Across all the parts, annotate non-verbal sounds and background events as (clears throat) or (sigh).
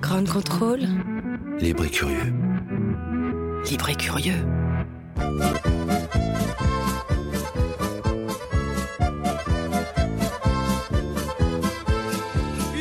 Grand contrôle. Libre et curieux. Libre et curieux.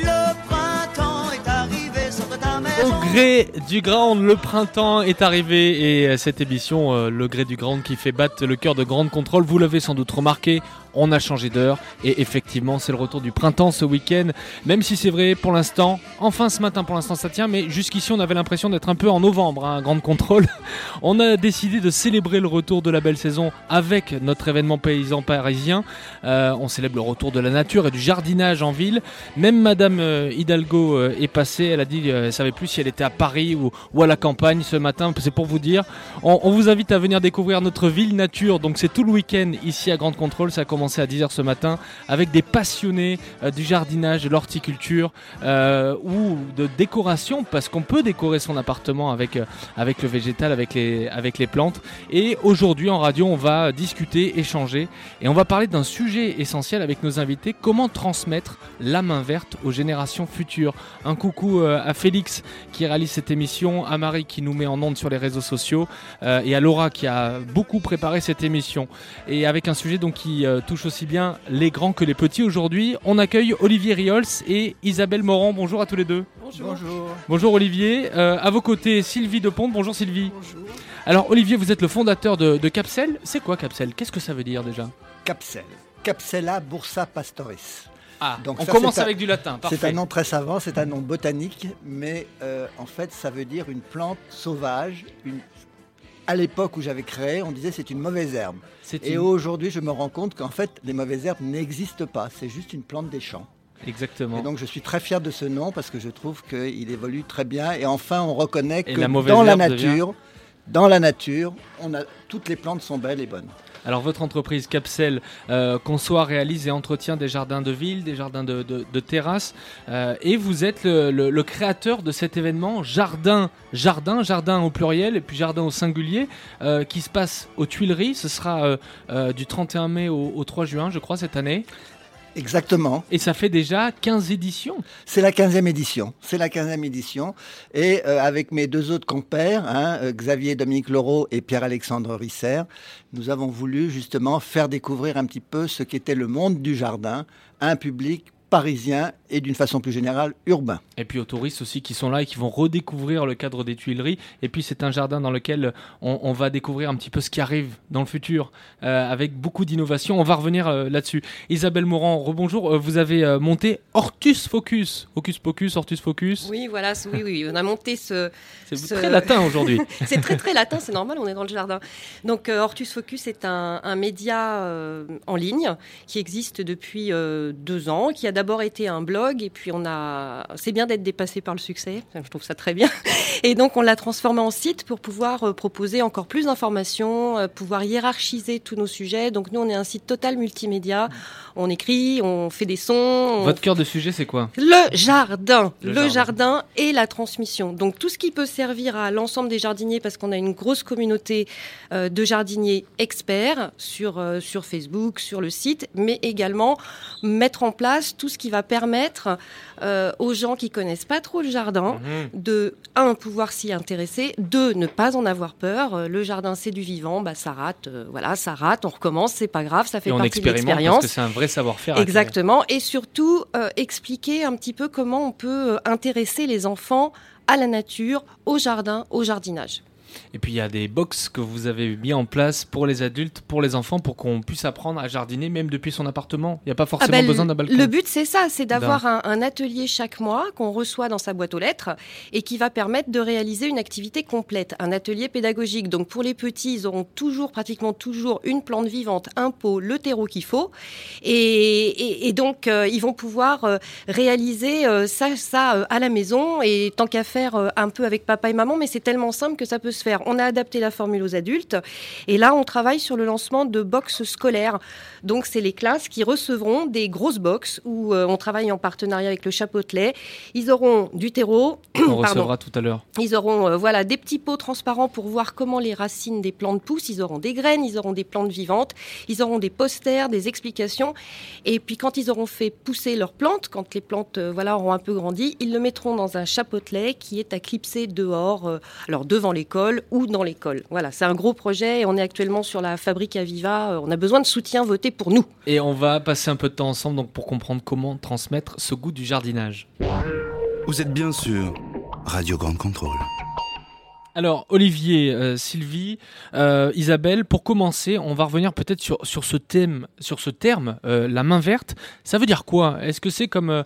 Le printemps est arrivé sur ta maison. Au gré du Grand, le printemps est arrivé et euh, cette émission, euh, le gré du Grand qui fait battre le cœur de Grande Contrôle, vous l'avez sans doute remarqué, on a changé d'heure et effectivement c'est le retour du printemps ce week-end, même si c'est vrai pour l'instant, enfin ce matin pour l'instant ça tient, mais jusqu'ici on avait l'impression d'être un peu en novembre, hein, Grande Contrôle. (laughs) On a décidé de célébrer le retour de la belle saison avec notre événement paysan parisien. Euh, on célèbre le retour de la nature et du jardinage en ville. Même Madame euh, Hidalgo euh, est passée, elle a dit elle savait plus si elle était à Paris ou, à la campagne ce matin, c'est pour vous dire. On, vous invite à venir découvrir notre ville nature, donc c'est tout le week-end ici à Grande Contrôle, ça a à 10h ce matin avec des passionnés euh, du jardinage, de l'horticulture euh, ou de décoration, parce qu'on peut décorer son appartement avec, euh, avec le végétal, avec les, avec les plantes. Et aujourd'hui en radio, on va discuter, échanger et on va parler d'un sujet essentiel avec nos invités, comment transmettre la main verte aux générations futures? Un coucou à Félix qui réalise cette émission, à Marie qui nous met en onde sur les réseaux sociaux et à Laura qui a beaucoup préparé cette émission. Et avec un sujet donc qui euh, touche aussi bien les grands que les petits aujourd'hui, on accueille Olivier Riols et Isabelle Morand. Bonjour à tous les deux. Bonjour. Bonjour Olivier. Euh, à vos côtés, Sylvie Depont. Bonjour Sylvie. Alors Olivier, vous êtes le fondateur de, de Capsel. C'est quoi Capsel? Qu'est-ce que ça veut dire déjà? Capsel. Capsella bursa pastoris. Ah, Donc on ça, commence un- avec du latin. C'est un nom très savant, c'est un nom botanique, mais euh, en fait, ça veut dire une plante sauvage. Une... À l'époque où j'avais créé, on disait c'est une mauvaise herbe. Et une- aujourd'hui, je me rends compte qu'en fait, les mauvaises herbes n'existent pas. C'est juste une plante des champs. Exactement. Et donc, je suis très fier de ce nom parce que je trouve qu'il évolue très bien. Et enfin, on reconnaît Et que la dans la nature, dans la nature, on a toutes les plantes sont belles et bonnes. Alors votre entreprise Capsel euh, conçoit, réalise et entretient des jardins de ville, des jardins de, de, terrasse, euh, et vous êtes le, créateur de cet événement Jardin, Jardin, Jardin au pluriel et puis Jardin au singulier, euh, qui se passe aux Tuileries. Ce sera euh, du 31 mai au 3 juin, je crois, cette année, Exactement. et ça fait déjà 15 éditions. C'est la 15e édition. C'est la 15e édition. Et euh, avec mes deux autres compères, hein, euh, Xavier Dominique Laureau et Pierre-Alexandre Risser, nous avons voulu justement faire découvrir un petit peu ce qu'était le monde du jardin à un public parisien et d'une façon plus générale urbain. Et puis aux touristes aussi qui sont là et qui vont redécouvrir le cadre des Tuileries. Et puis c'est un jardin dans lequel on, on va découvrir un petit peu ce qui arrive dans le futur, euh, avec beaucoup d'innovation. On va revenir euh, là-dessus. Isabelle Morand, rebonjour. Euh, vous avez euh, monté Hortus Focus. Hocus Pocus, Hortus Focus. Oui, voilà, oui, oui, on a monté ce. (laughs) C'est ce- très latin aujourd'hui. (laughs) C'est très très latin, c'est normal, on est dans le jardin. Donc euh, Hortus Focus est un, un média euh, en ligne qui existe depuis euh, deux ans, qui a d'abord été un blog et puis on a. C'est bien d'être dépassé par le succès, je trouve ça très bien. Et donc on l'a transformé en site pour pouvoir euh, proposer encore plus d'informations, euh, pouvoir hiérarchiser tous nos sujets. Donc nous on est un site total multimédia. On écrit, on fait des sons, on Votre cœur de sujet, c'est quoi? Le jardin, Le le, jardin. jardin. et la transmission. Donc tout ce qui peut servir à l'ensemble des jardiniers, parce qu'on a une grosse communauté euh, de jardiniers experts sur, sur Facebook, sur le site, mais également mettre en place tout ce qui va permettre euh, aux gens qui connaissent pas trop le jardin Mhm. de, un, pouvoir s'y intéresser, deux, ne pas en avoir peur. Euh, Le jardin, c'est du vivant, bah, ça rate, euh, voilà, ça rate, on recommence, c'est pas grave, ça fait Et on partie de parce l'expérience. que c'est un vrai savoir-faire. Exactement. Et surtout, euh, expliquer un petit peu comment on peut intéresser les enfants à la nature, au jardin, au jardinage. Et puis il y a des box que vous avez mis en place pour les adultes, pour les enfants, pour qu'on puisse apprendre à jardiner même depuis son appartement. Il n'y a pas Ah forcément ben, besoin d'un balcon. Le but, c'est ça, c'est d'avoir un, un atelier chaque mois qu'on reçoit dans sa boîte aux lettres et qui va permettre de réaliser une activité complète, un atelier pédagogique. Donc pour les petits, ils auront toujours, pratiquement toujours, une plante vivante, un pot, le terreau qu'il faut. Et, et- et donc, euh, ils vont pouvoir euh, réaliser euh, ça, ça à la maison. Et tant qu'à faire un peu avec papa et maman, mais c'est tellement simple que ça peut se faire. On a adapté la formule aux adultes. Et là, on travaille sur le lancement de box scolaires. Donc, c'est les classes qui recevront des grosses box où euh, on travaille en partenariat avec le Chapotelet. Ils auront du terreau, (clears throat) On recevra tout à l'heure. Ils auront euh, voilà des petits pots transparents pour voir comment les racines des plantes poussent. Ils auront des graines, ils auront des plantes vivantes, ils auront des posters, des explications. Et puis quand ils auront fait pousser leurs plantes, quand les plantes euh, voilà auront un peu grandi, ils le mettront dans un chapeautelet qui est à clipser dehors, alors devant l'école ou dans l'école. Voilà, c'est un gros projet et on est actuellement sur la fabrique Aviva. Euh, On a besoin de soutien voté pour nous. Et on va passer un peu de temps ensemble donc pour comprendre comment transmettre ce goût du jardinage. Vous êtes bien sûr Radio Grande Contrôle. Alors, Olivier, euh, Sylvie, euh, Isabelle, pour commencer, on va revenir peut-être sur, sur ce thème, sur ce terme, euh, la main verte. Ça veut dire quoi? Est-ce que c'est comme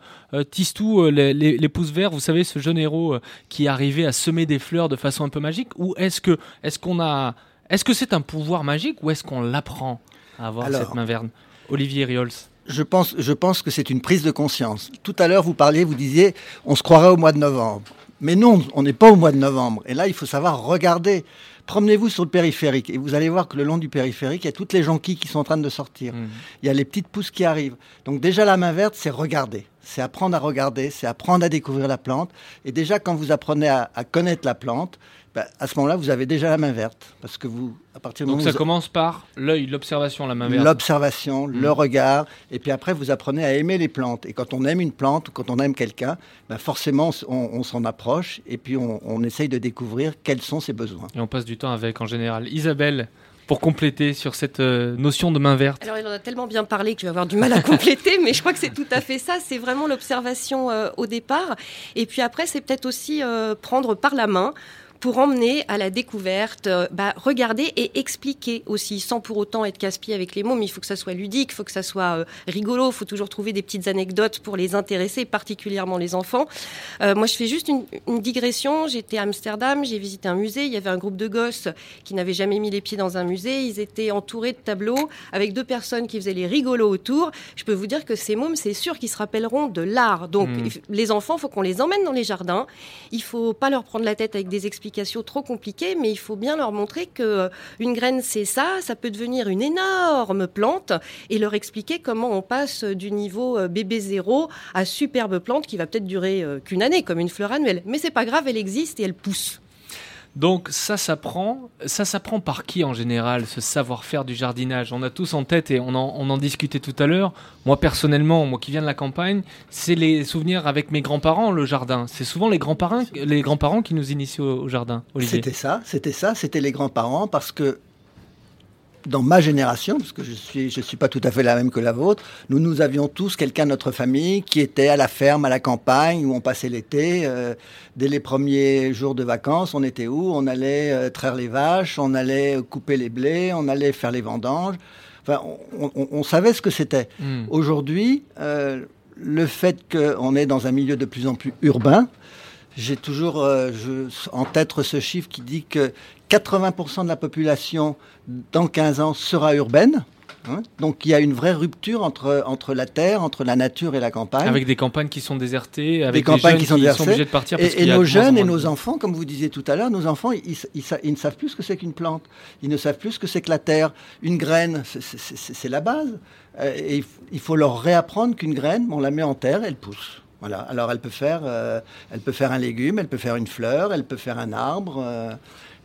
Tistou, les, les, les pouces verts, vous savez, ce jeune héros qui arrivait à semer des fleurs de façon un peu magique? Ou est-ce que, est-ce qu'on a, est-ce que c'est un pouvoir magique ou est-ce qu'on l'apprend à avoir Alors. cette main verte Olivier Riols. Je pense, je pense que c'est une prise de conscience. Tout à l'heure, vous parliez, vous disiez, on se croirait au mois de novembre. Mais non, on n'est pas au mois de novembre. Et là, il faut savoir regarder. Promenez-vous sur le périphérique et vous allez voir que le long du périphérique, il y a toutes les jonquilles qui sont en train de sortir. Mhm. Il y a les petites pousses qui arrivent. Donc déjà, la main verte, c'est regarder. C'est apprendre à regarder, c'est apprendre à découvrir la plante. Et déjà, quand vous apprenez à, à connaître la plante, ben, à ce moment-là, vous avez déjà la main verte. Parce que vous, à partir du Donc moment ça vous- commence par l'œil, l'observation, la main verte. l'observation, Mm. le regard, et puis après vous apprenez à aimer les plantes. Et quand on aime une plante ou quand on aime quelqu'un, ben forcément on, s'en approche et puis on, on essaye de découvrir quels sont ses besoins. Et on passe du temps avec en général. Isabelle, pour compléter sur cette euh, notion de main verte. Alors, il en a tellement bien parlé que je vais avoir du mal à (laughs) compléter, mais je crois que c'est tout à fait ça. C'est vraiment l'observation euh, au départ. Et puis après, c'est peut-être aussi euh, prendre par la main pour emmener à la découverte, euh, bah, regarder et expliquer aussi, sans pour autant être casse-pied avec les mots, mais il faut que ça soit ludique, il faut que ça soit euh, rigolo, il faut toujours trouver des petites anecdotes pour les intéresser, particulièrement les enfants. Euh, moi, je fais juste une, une digression. J'étais à Amsterdam, j'ai visité un musée, il y avait un groupe de gosses qui n'avaient jamais mis les pieds dans un musée, ils étaient entourés de tableaux avec deux personnes qui faisaient les rigolos autour. Je peux vous dire que ces mômes, c'est sûr qu'ils se rappelleront de l'art. Donc, Mm. il f- les enfants, faut qu'on les emmène dans les jardins. Il faut pas leur prendre la tête avec des explications trop compliquées, mais il faut bien leur montrer que euh, une graine, c'est ça, ça peut devenir une énorme plante, et leur expliquer comment on passe du niveau euh, bébé zéro à superbe plante qui va peut-être durer euh, qu'une année, comme une fleur annuelle. Mais c'est pas grave, elle existe et elle pousse. Donc ça s'apprend, ça s'apprend par qui en général, ce savoir-faire du jardinage? On a tous en tête et on en, on en discutait tout à l'heure. Moi personnellement, moi qui viens de la campagne, c'est les souvenirs avec mes grands-parents, le jardin. C'est souvent les grands-parents, les grands-parents qui nous initient au, au jardin. C'était ça, c'était ça, c'était les grands-parents parce que dans ma génération, parce que je suis, je suis pas tout à fait la même que la vôtre, nous, nous avions tous quelqu'un de notre famille qui était à la ferme, à la campagne, où on passait l'été. euh, dès les premiers jours de vacances, on était où? On allait euh, traire les vaches, on allait couper les blés, on allait faire les vendanges. Enfin, on, on- on savait ce que c'était. Hmm. Aujourd'hui, euh, le fait qu'on est dans un milieu de plus en plus urbain, j'ai toujours euh, je- en tête ce chiffre qui dit que 80% de la population dans 15 ans sera urbaine. hein. Donc il y a une vraie rupture entre, entre la terre, entre la nature et la campagne. Avec des campagnes qui sont désertées, avec des, campagnes jeunes qui sont désertées. obligés de partir. parce Et, et nos jeunes et nos enfants, comme vous disiez tout à l'heure, nos enfants, ils, ils ne savent plus ce que c'est qu'une plante. Ils ne savent plus ce que c'est que la terre. Une graine, c'est- la base. Euh, et il faut leur réapprendre qu'une graine, on la met en terre, elle pousse. Voilà. Alors elle peut faire, euh, elle peut faire un légume, elle peut faire une fleur, elle peut faire un arbre. euh,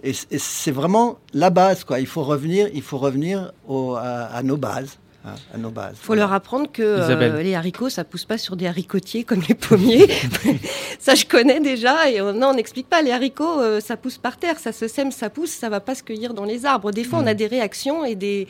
et c'est vraiment la base, quoi. Il faut revenir, il faut revenir au- à nos bases. À nos bases. Il faut leur apprendre que euh, les haricots, ça pousse pas sur des haricotiers comme les pommiers. (laughs) ça, je connais déjà. Et on- non, on n'explique pas. Les haricots, euh, ça pousse par terre, ça se sème, ça pousse, ça va pas se cueillir dans les arbres. Des fois, Mm. on a des réactions et des,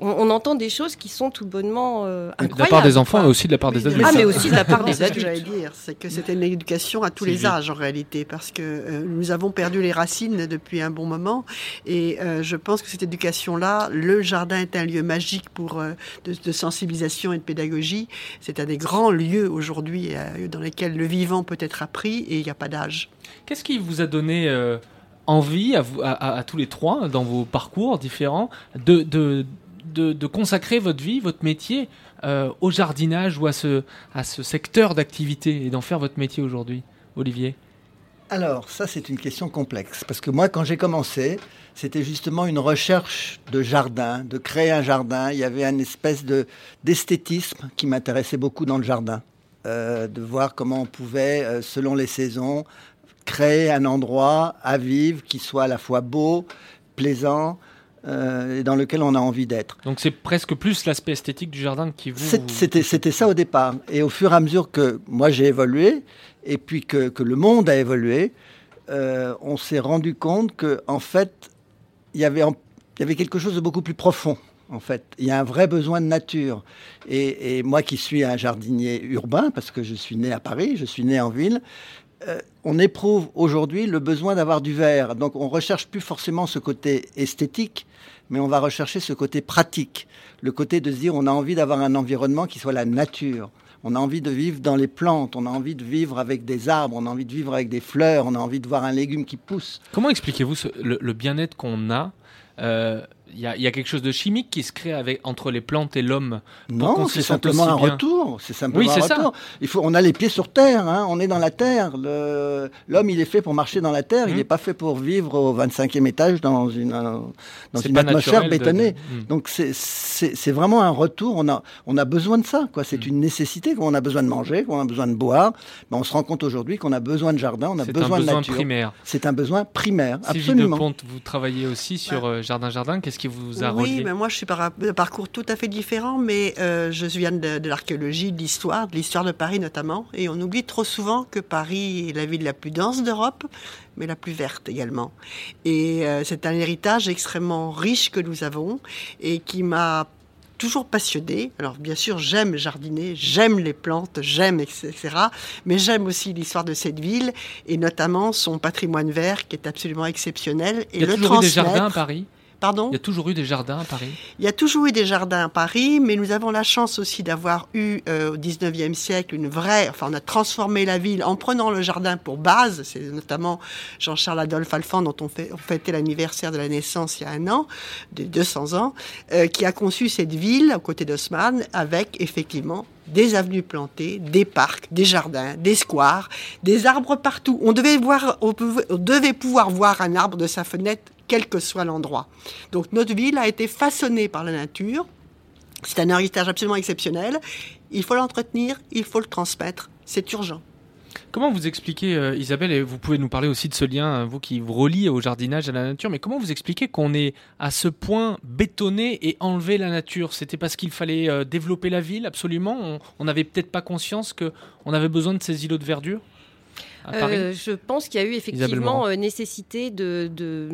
on, on entend des choses qui sont tout bonnement euh, De la incroyables. part des enfants et aussi de la part des adultes. Ah, mais aussi de la part (laughs) des C'est ce que adultes. j'allais dire, c'est que c'était une éducation à tous les âges en réalité, parce que euh, nous avons perdu les racines depuis un bon moment, et euh, je pense que cette éducation-là, le jardin est un lieu magique pour euh, de, sensibilisation et de pédagogie. C'est un des grands lieux aujourd'hui euh, dans lesquels le vivant peut être appris, et il n'y a pas d'âge. Qu'est-ce qui vous a donné euh, envie à, vous, à, tous les trois, dans vos parcours différents, de, de, de, de consacrer votre vie, votre métier euh, au jardinage ou à ce, à ce secteur d'activité et d'en faire votre métier aujourd'hui, Olivier? Alors, ça, c'est une question complexe. Parce que moi, quand j'ai commencé, c'était justement une recherche de jardin, de créer un jardin. Il y avait une espèce de, d'esthétisme qui m'intéressait beaucoup dans le jardin. Euh, de voir comment on pouvait, euh, selon les saisons, créer un endroit à vivre qui soit à la fois beau, plaisant, euh, et dans lequel on a envie d'être. Donc c'est presque plus l'aspect esthétique du jardin qui vous... C'était, c'était ça au départ. Et au fur et à mesure que moi j'ai évolué, et puis que, le monde a évolué, euh, on s'est rendu compte que en fait, il y avait quelque chose de beaucoup plus profond. En fait, il y a un vrai besoin de nature. Et, moi qui suis un jardinier urbain, parce que je suis né à Paris, je suis né en ville, euh, on éprouve aujourd'hui le besoin d'avoir du vert. Donc on recherche plus forcément ce côté esthétique, mais on va rechercher ce côté pratique, le côté de se dire on a envie d'avoir un environnement qui soit la nature. On a envie de vivre dans les plantes, on a envie de vivre avec des arbres, on a envie de vivre avec des fleurs, on a envie de voir un légume qui pousse. Comment expliquez-vous le bien-être qu'on a Euh, Il y, a- il y a quelque chose de chimique qui se crée avec, entre les plantes et l'homme. qu'on Non, c'est simplement un bien. retour. C'est simplement Oui, un c'est ça. Il faut, on a les pieds sur terre. hein, On est dans la terre. L'homme, il est fait pour marcher dans la terre. Il n'est pas fait pour vivre au 25e étage dans une, euh, dans C'est une atmosphère de- bétonnée. Hmm. Donc c'est- c'est c'est vraiment un retour. On a, on a besoin de ça. C'est Mm. une nécessité. Quand on a besoin de manger, quand on a besoin de boire, ben, on se rend compte aujourd'hui qu'on a besoin de jardin, on a C'est besoin un de besoin nature. primaire. C'est un besoin primaire, Sylvie absolument. Deponte, vous travaillez aussi sur euh, Jardin Jardin. Qu'est-ce qui vous a Oui, relié mais moi je suis par un parcours tout à fait différent, mais euh, je viens de, de l'archéologie, de l'histoire, de l'histoire de Paris notamment, et on oublie trop souvent que Paris est la ville la plus dense d'Europe, mais la plus verte également. Et euh, c'est un héritage extrêmement riche que nous avons et qui m'a toujours passionné. Alors bien sûr, j'aime jardiner, j'aime les plantes, j'aime etc. Mais j'aime aussi l'histoire de cette ville et notamment son patrimoine vert qui est absolument exceptionnel. Et Il y a le toujours eu des jardins à Paris? Pardon Il y a toujours eu des jardins à Paris il y a toujours eu des jardins à Paris, mais nous avons la chance aussi d'avoir eu euh, au 19e siècle une vraie. Enfin, on a transformé la ville en prenant le jardin pour base. C'est notamment Jean-Charles Adolphe Alphand, dont on, fait, on fêtait l'anniversaire de la naissance il y a un an, de 200 ans, euh, qui a conçu cette ville aux côtés d'Haussmann avec effectivement des avenues plantées, des parcs, des jardins, des squares, des arbres partout. On devait, voir, on pouvait- on devait pouvoir voir un arbre de sa fenêtre, quel que soit l'endroit. Donc notre ville a été façonnée par la nature. C'est un héritage absolument exceptionnel. Il faut l'entretenir, il faut le transmettre. C'est urgent. Comment vous expliquez, euh, Isabelle, et vous pouvez nous parler aussi de ce lien, euh, vous qui vous reliez au jardinage, à la nature, mais comment vous expliquez qu'on est à ce point bétonné et enlevé la nature? C'était parce qu'il fallait euh, développer la ville, absolument? On- n'avait peut-être pas conscience qu'on avait besoin de ces îlots de verdure? Euh, je pense qu'il y a eu effectivement euh, nécessité de, de,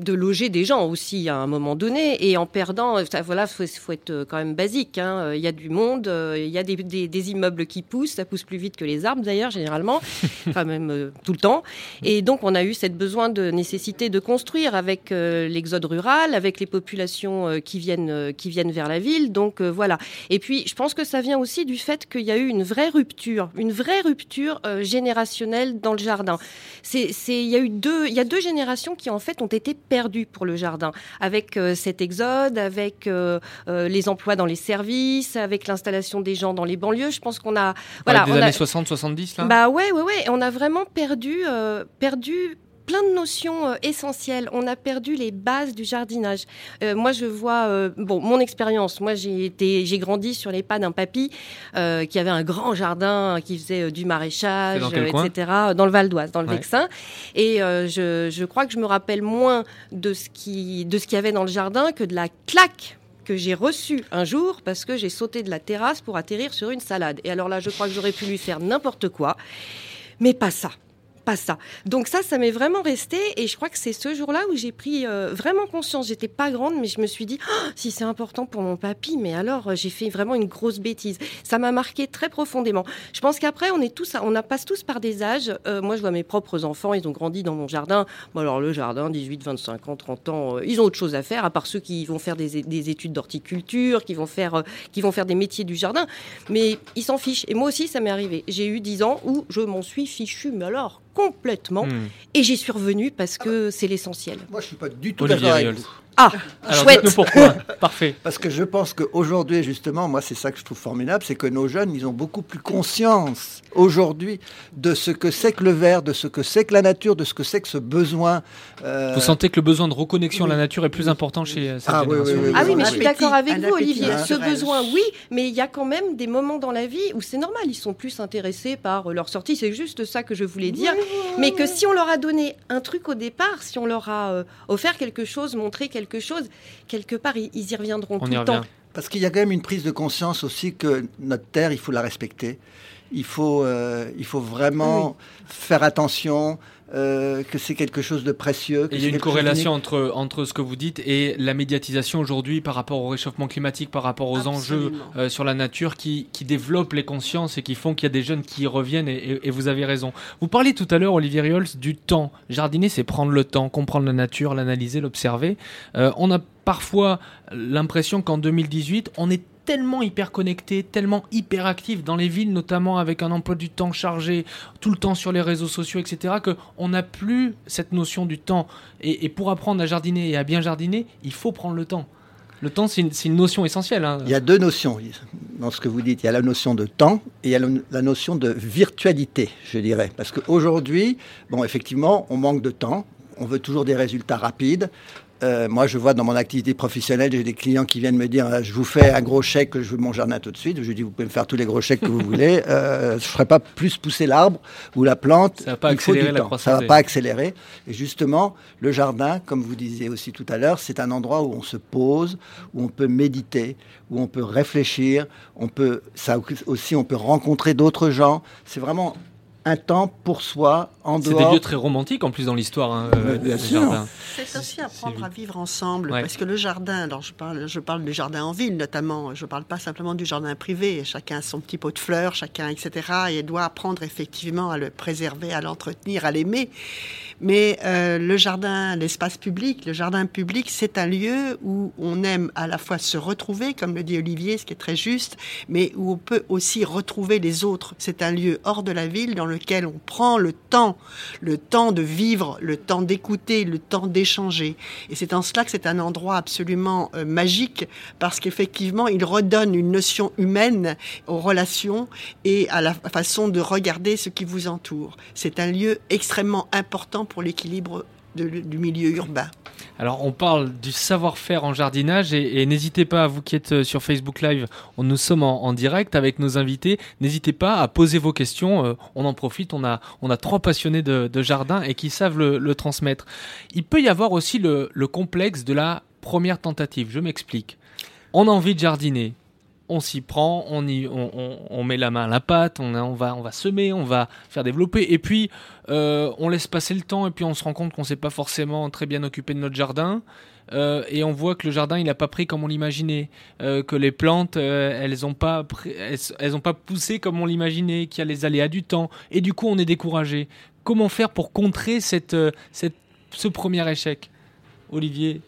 de loger des gens aussi à un moment donné. Et en perdant, euh, ça, voilà, faut, faut être quand même basique. hein. Il y a du monde, il y a des, des- des immeubles qui poussent, ça pousse plus vite que les arbres d'ailleurs généralement, (laughs) enfin même euh, tout le temps. Et donc on a eu cette besoin de nécessité de construire avec euh, l'exode rural, avec les populations qui viennent qui viennent vers la ville. Donc voilà. Et puis je pense que ça vient aussi du fait qu'il y a eu une vraie rupture, une vraie rupture euh, dans le jardin. C'est, il y a eu deux, il y a deux générations qui en fait ont été perdues pour le jardin, avec euh, cet exode, avec euh, euh, les emplois dans les services, avec l'installation des gens dans les banlieues. Je pense qu'on a, voilà, des on a- années 60-70 là? Bah ouais, ouais, ouais. On a vraiment perdu, euh, perdu plein de notions euh, essentielles. On a perdu les bases du jardinage. Euh, moi, je vois, euh, bon, mon expérience. Moi, j'ai été, j'ai grandi sur les pas d'un papy euh, qui avait un grand jardin, qui faisait du maraîchage, dans etc. Dans le Val d'Oise, dans le Ouais. Vexin. Et je, je crois que je me rappelle moins de ce qui, de ce qu'il y avait dans le jardin que de la claque que j'ai reçu un jour parce que j'ai sauté de la terrasse pour atterrir sur une salade. Et alors là, je crois que j'aurais pu lui faire n'importe quoi, mais pas ça pas ça. Donc ça, ça m'est vraiment resté et je crois que c'est ce jour-là où j'ai pris euh, vraiment conscience. J'étais pas grande, mais je me suis dit, Ah, si c'est important pour mon papy, mais alors euh, j'ai fait vraiment une grosse bêtise. Ça m'a marqué très profondément. Je pense qu'après, on est tous, on passe tous par des âges. Euh, moi, je vois mes propres enfants, ils ont grandi dans mon jardin. Bon, alors le jardin, 18, 25 ans, 30 ans, ils ont autre chose à faire, à part ceux qui vont faire des, des études d'horticulture, qui vont faire, qui vont faire des métiers du jardin. Mais ils s'en fichent. Et moi aussi, ça m'est arrivé. J'ai eu 10 ans où je m'en suis fichu, mais alors complètement. Hmm. Et j'y suis revenue parce que c'est l'essentiel. Moi, je suis pas du tout d'accord avec vous. Ah, Alors chouette. pourquoi. (laughs) Parfait. Parce que je pense qu'aujourd'hui, justement, moi, c'est ça que je trouve formidable, c'est que nos jeunes, ils ont beaucoup plus conscience aujourd'hui de ce que c'est que le verre, de ce que c'est que la nature, de ce que c'est que ce besoin. euh, Vous sentez que le besoin de reconnexion à la nature est plus important chez euh, cette Ah, oui, génération oui, oui, Ah oui, mais je suis d'accord avec vous, Olivier. Ce besoin, oui, mais il y a quand même des moments dans la vie où c'est normal. Ils sont plus intéressés par leur sortie. C'est juste ça que je voulais dire. Mais que si on leur a donné un truc au départ, si on leur a euh, offert quelque chose, montré quelque chose, quelque part, ils, ils y reviendront On tout y le temps. Parce qu'il y a quand même une prise de conscience aussi que notre terre, il faut la respecter. Il faut, euh, il faut vraiment faire attention, euh, que c'est quelque chose de précieux. que Et il y a une corrélation entre, entre ce que vous dites et la médiatisation aujourd'hui par rapport au réchauffement climatique, par rapport aux enjeux euh, sur la nature qui, qui développent les consciences et qui font qu'il y a des jeunes qui y reviennent et, et- et vous avez raison. Vous parliez tout à l'heure, Olivier Riols, du temps. Jardiner, c'est prendre le temps, comprendre la nature, l'analyser, l'observer. Euh, on a parfois l'impression qu'en 2018, on est tellement hyper connecté, tellement hyper actif dans les villes, notamment avec un emploi du temps chargé, tout le temps sur les réseaux sociaux, etc., qu'on n'a plus cette notion du temps. Et, pour apprendre à jardiner et à bien jardiner, il faut prendre le temps. Le temps, c'est une, notion essentielle. hein. Il y a deux notions dans ce que vous dites. Il y a la notion de temps et il y a la notion de virtualité, je dirais. Parce qu'aujourd'hui, bon, effectivement, on manque de temps. On veut toujours des résultats rapides. Euh, moi, je vois dans mon activité professionnelle, j'ai des clients qui viennent me dire euh, Je vous fais un gros chèque, je veux mon jardin tout de suite. Je dis Vous pouvez me faire tous les gros chèques que vous voulez. (laughs) Euh, je ne ferai pas plus pousser l'arbre ou la plante. Ça va pas accélérer du la temps. croissance Ça va pas accélérer. Et justement, le jardin, comme vous disiez aussi tout à l'heure, c'est un endroit où on se pose, où on peut méditer, où on peut réfléchir. On peut, ça aussi, on peut rencontrer d'autres gens. C'est vraiment un temps pour soi, en C'est dehors. des lieux très romantiques en plus dans l'histoire. hein, euh. C'est aussi apprendre c'est- à vivre ensemble, Ouais. parce que le jardin, alors je parle, je parle du jardin en ville notamment, je parle pas simplement du jardin privé, chacun a son petit pot de fleurs, chacun, etc. Et doit apprendre effectivement à le préserver, à l'entretenir, à l'aimer. Mais euh, le jardin, l'espace public, le jardin public, c'est un lieu où on aime à la fois se retrouver, comme le dit Olivier, ce qui est très juste, mais où on peut aussi retrouver les autres. C'est un lieu hors de la ville dans lequel on prend le temps, le temps de vivre, le temps d'écouter, le temps d'échanger. Et c'est en cela que c'est un endroit absolument euh, magique, parce qu'effectivement, il redonne une notion humaine aux relations et à la façon de regarder ce qui vous entoure. C'est un lieu extrêmement important l'équilibre de- du milieu urbain. Alors, on parle du savoir-faire en jardinage et, n'hésitez pas, vous qui êtes euh, sur Facebook Live, on, nous sommes en, direct avec nos invités. N'hésitez pas à poser vos questions. euh, on en profite. On a, on a trois passionnés de, jardin et qui savent le, transmettre. Il peut y avoir aussi le complexe de la première tentative. Je m'explique. On a envie de jardiner. On s'y prend, on, y, on, on- met la main à la pâte, on, va, on va semer, on va faire développer. Et puis, euh, on laisse passer le temps et puis on se rend compte qu'on s'est pas forcément très bien occupé de notre jardin. Euh, et on voit que le jardin il n'a pas pris comme on l'imaginait, euh, que les plantes elles ont pas elles, pas poussé comme on l'imaginait, qu'il y a les aléas du temps et du coup on est découragé. Comment faire pour contrer cette, cette ce premier échec, Olivier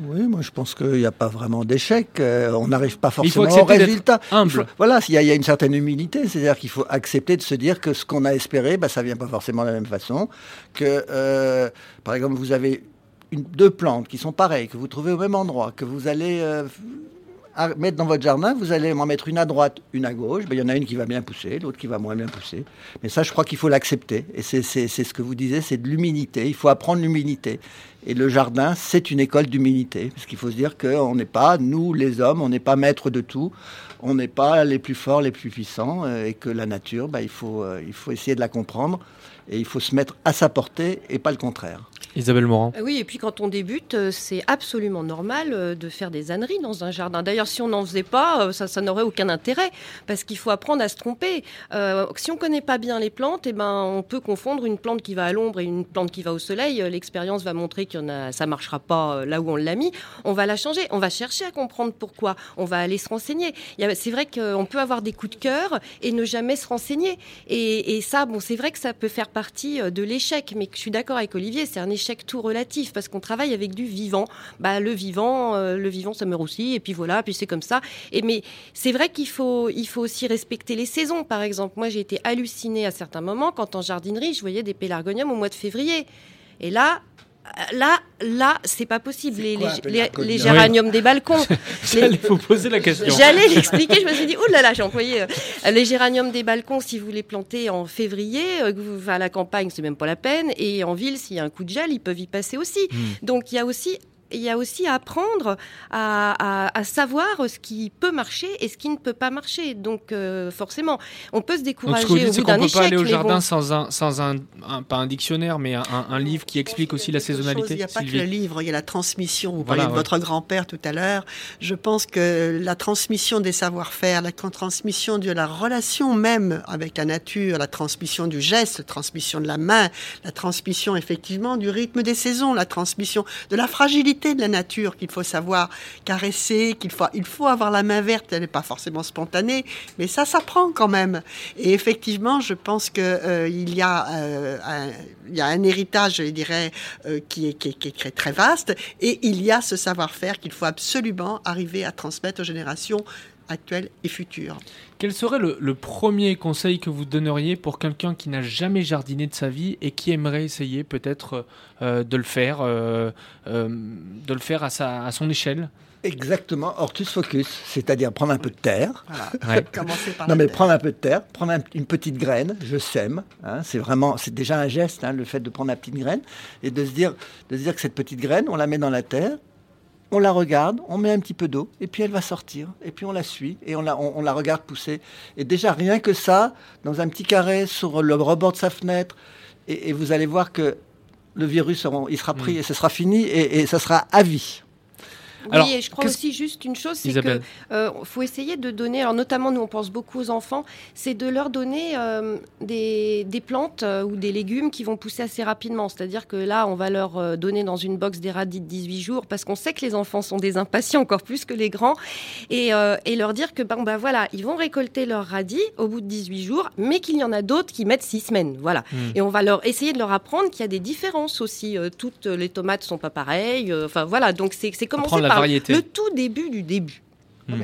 Oui, moi je pense qu'il n'y a pas vraiment d'échec. Euh, on n'arrive pas forcément au résultat. Humble. faut- voilà, il y, a, il y a une certaine humilité, c'est-à-dire qu'il faut accepter de se dire que ce qu'on a espéré, bah, ça vient pas forcément de la même façon. Que, euh, par exemple, vous avez une, deux plantes qui sont pareilles, que vous trouvez au même endroit, que vous allez euh, à mettre dans votre jardin, vous allez m'en mettre une à droite, une à gauche. Ben, Il y en a une qui va bien pousser, l'autre qui va moins bien pousser. Mais ça, je crois qu'il faut l'accepter. Et c'est ce que vous disiez, c'est de l'humilité. Il faut apprendre l'humilité. Et le jardin, c'est une école d'humilité. Parce qu'il faut se dire qu'on n'est pas, nous les hommes, on n'est pas maîtres de tout. On n'est pas les plus forts, les plus puissants. euh, et que la nature, ben, euh, il faut essayer de la comprendre. Et il faut se mettre à sa portée et pas le contraire. Isabelle Morand. Euh, Oui, et puis quand on débute, euh, c'est absolument normal euh, de faire des âneries dans un jardin. D'ailleurs, si on n'en faisait pas, ça, n'aurait aucun intérêt, parce qu'il faut apprendre à se tromper. Si on connaît pas bien les plantes, eh ben, on peut confondre une plante qui va à l'ombre et une plante qui va au soleil. L'expérience va montrer que ça marchera pas là où on l'a mis. On va la changer. On va chercher à comprendre pourquoi. On va aller se renseigner. C'est vrai qu'on peut avoir des coups de cœur et ne jamais se renseigner. Et, et ça, bon, c'est vrai que ça peut faire partie de l'échec, mais je suis d'accord avec Olivier, c'est un échec tout relatif parce qu'on travaille avec du vivant. Bah, le vivant, euh, le vivant, ça meurt aussi, et puis voilà, puis c'est comme ça. Et mais c'est vrai qu'il faut, il faut aussi respecter les saisons. Par exemple, moi, j'ai été hallucinée à certains moments quand en jardinerie, je voyais des pélargoniums au mois de février. Et là. Euh, Là, là, c'est pas possible. Les, quoi un les- pélargonium les géraniums des balcons. (laughs) J'allais vous poser la question. J'allais l'expliquer, je me suis dit, oh là là, j'ai employé euh, les géraniums des balcons, si vous les plantez en février, euh, à la campagne, c'est même pas la peine, et en ville, s'il y a un coup de gel, ils peuvent y passer aussi. Hmm. Donc il y a aussi il y a aussi à apprendre à, à- à savoir ce qui peut marcher et ce qui ne peut pas marcher. Donc euh, forcément, on peut se Donc décourager ce au c'est bout qu'on d'un peut pas aller au jardin bon. sans un, sans un, un- pas un dictionnaire, mais un, un- un livre qui explique aussi la chose, saisonnalité. Il n'y a pas que le livre, il y a la transmission. Vous Voilà, parliez de ouais. votre grand-père tout à l'heure. Je pense que la transmission des savoir-faire, la transmission de la relation même avec la nature, la transmission du geste, la transmission de la main, la transmission effectivement du rythme des saisons, la transmission de la fragilité de la nature qu'il faut savoir caresser, qu'il faut, il faut avoir la main verte, elle n'est pas forcément spontanée, mais ça s'apprend quand même. Et effectivement, je pense que euh, y a euh, un, y a un héritage, je dirais, euh, qui, est, qui, est, qui est très, très vaste, et il y a ce savoir-faire qu'il faut absolument arriver à transmettre aux générations actuelles et futures. Quel serait le, le premier conseil que vous donneriez pour quelqu'un qui n'a jamais jardiné de sa vie et qui aimerait essayer peut-être euh, de le faire, euh, euh, de le faire à, sa, à son échelle? Exactement, hortus focus, c'est-à-dire prendre un peu de terre. Voilà. (laughs) Ouais. Commencer par Non mais terre. prendre un peu de terre, prendre un- une petite graine, je sème. hein, c'est vraiment, c'est déjà un geste, hein, le fait de prendre la petite graine et de se dire, de se dire que cette petite graine, on la met dans la terre, on la regarde, on met un petit peu d'eau et puis elle va sortir et puis on la suit et on la, on, on la regarde pousser. Et déjà rien que ça, dans un petit carré sur le rebord de sa fenêtre, et, et vous allez voir que le virus, il sera pris et ce sera fini et, et ça sera à vie. Oui, Alors, et je crois aussi juste une chose, c'est Isabelle. euh, faut essayer de donner, alors notamment nous on pense beaucoup aux enfants, c'est de leur donner euh, des, des plantes euh, ou des légumes qui vont pousser assez rapidement. C'est-à-dire que là, on va leur euh, donner dans une box des radis de 18 jours parce qu'on sait que les enfants sont des impatients encore plus que les grands et, et leur dire que ben, ben voilà, ils vont récolter leurs radis au bout de 18 jours, mais qu'il y en a d'autres qui mettent 6 semaines. Voilà. Hmm. Et on va leur essayer de leur apprendre qu'il y a des différences aussi. Toutes les tomates sont pas pareilles. Enfin voilà, donc c'est commencer Apprendre la par variété. le tout début du début. Hmm.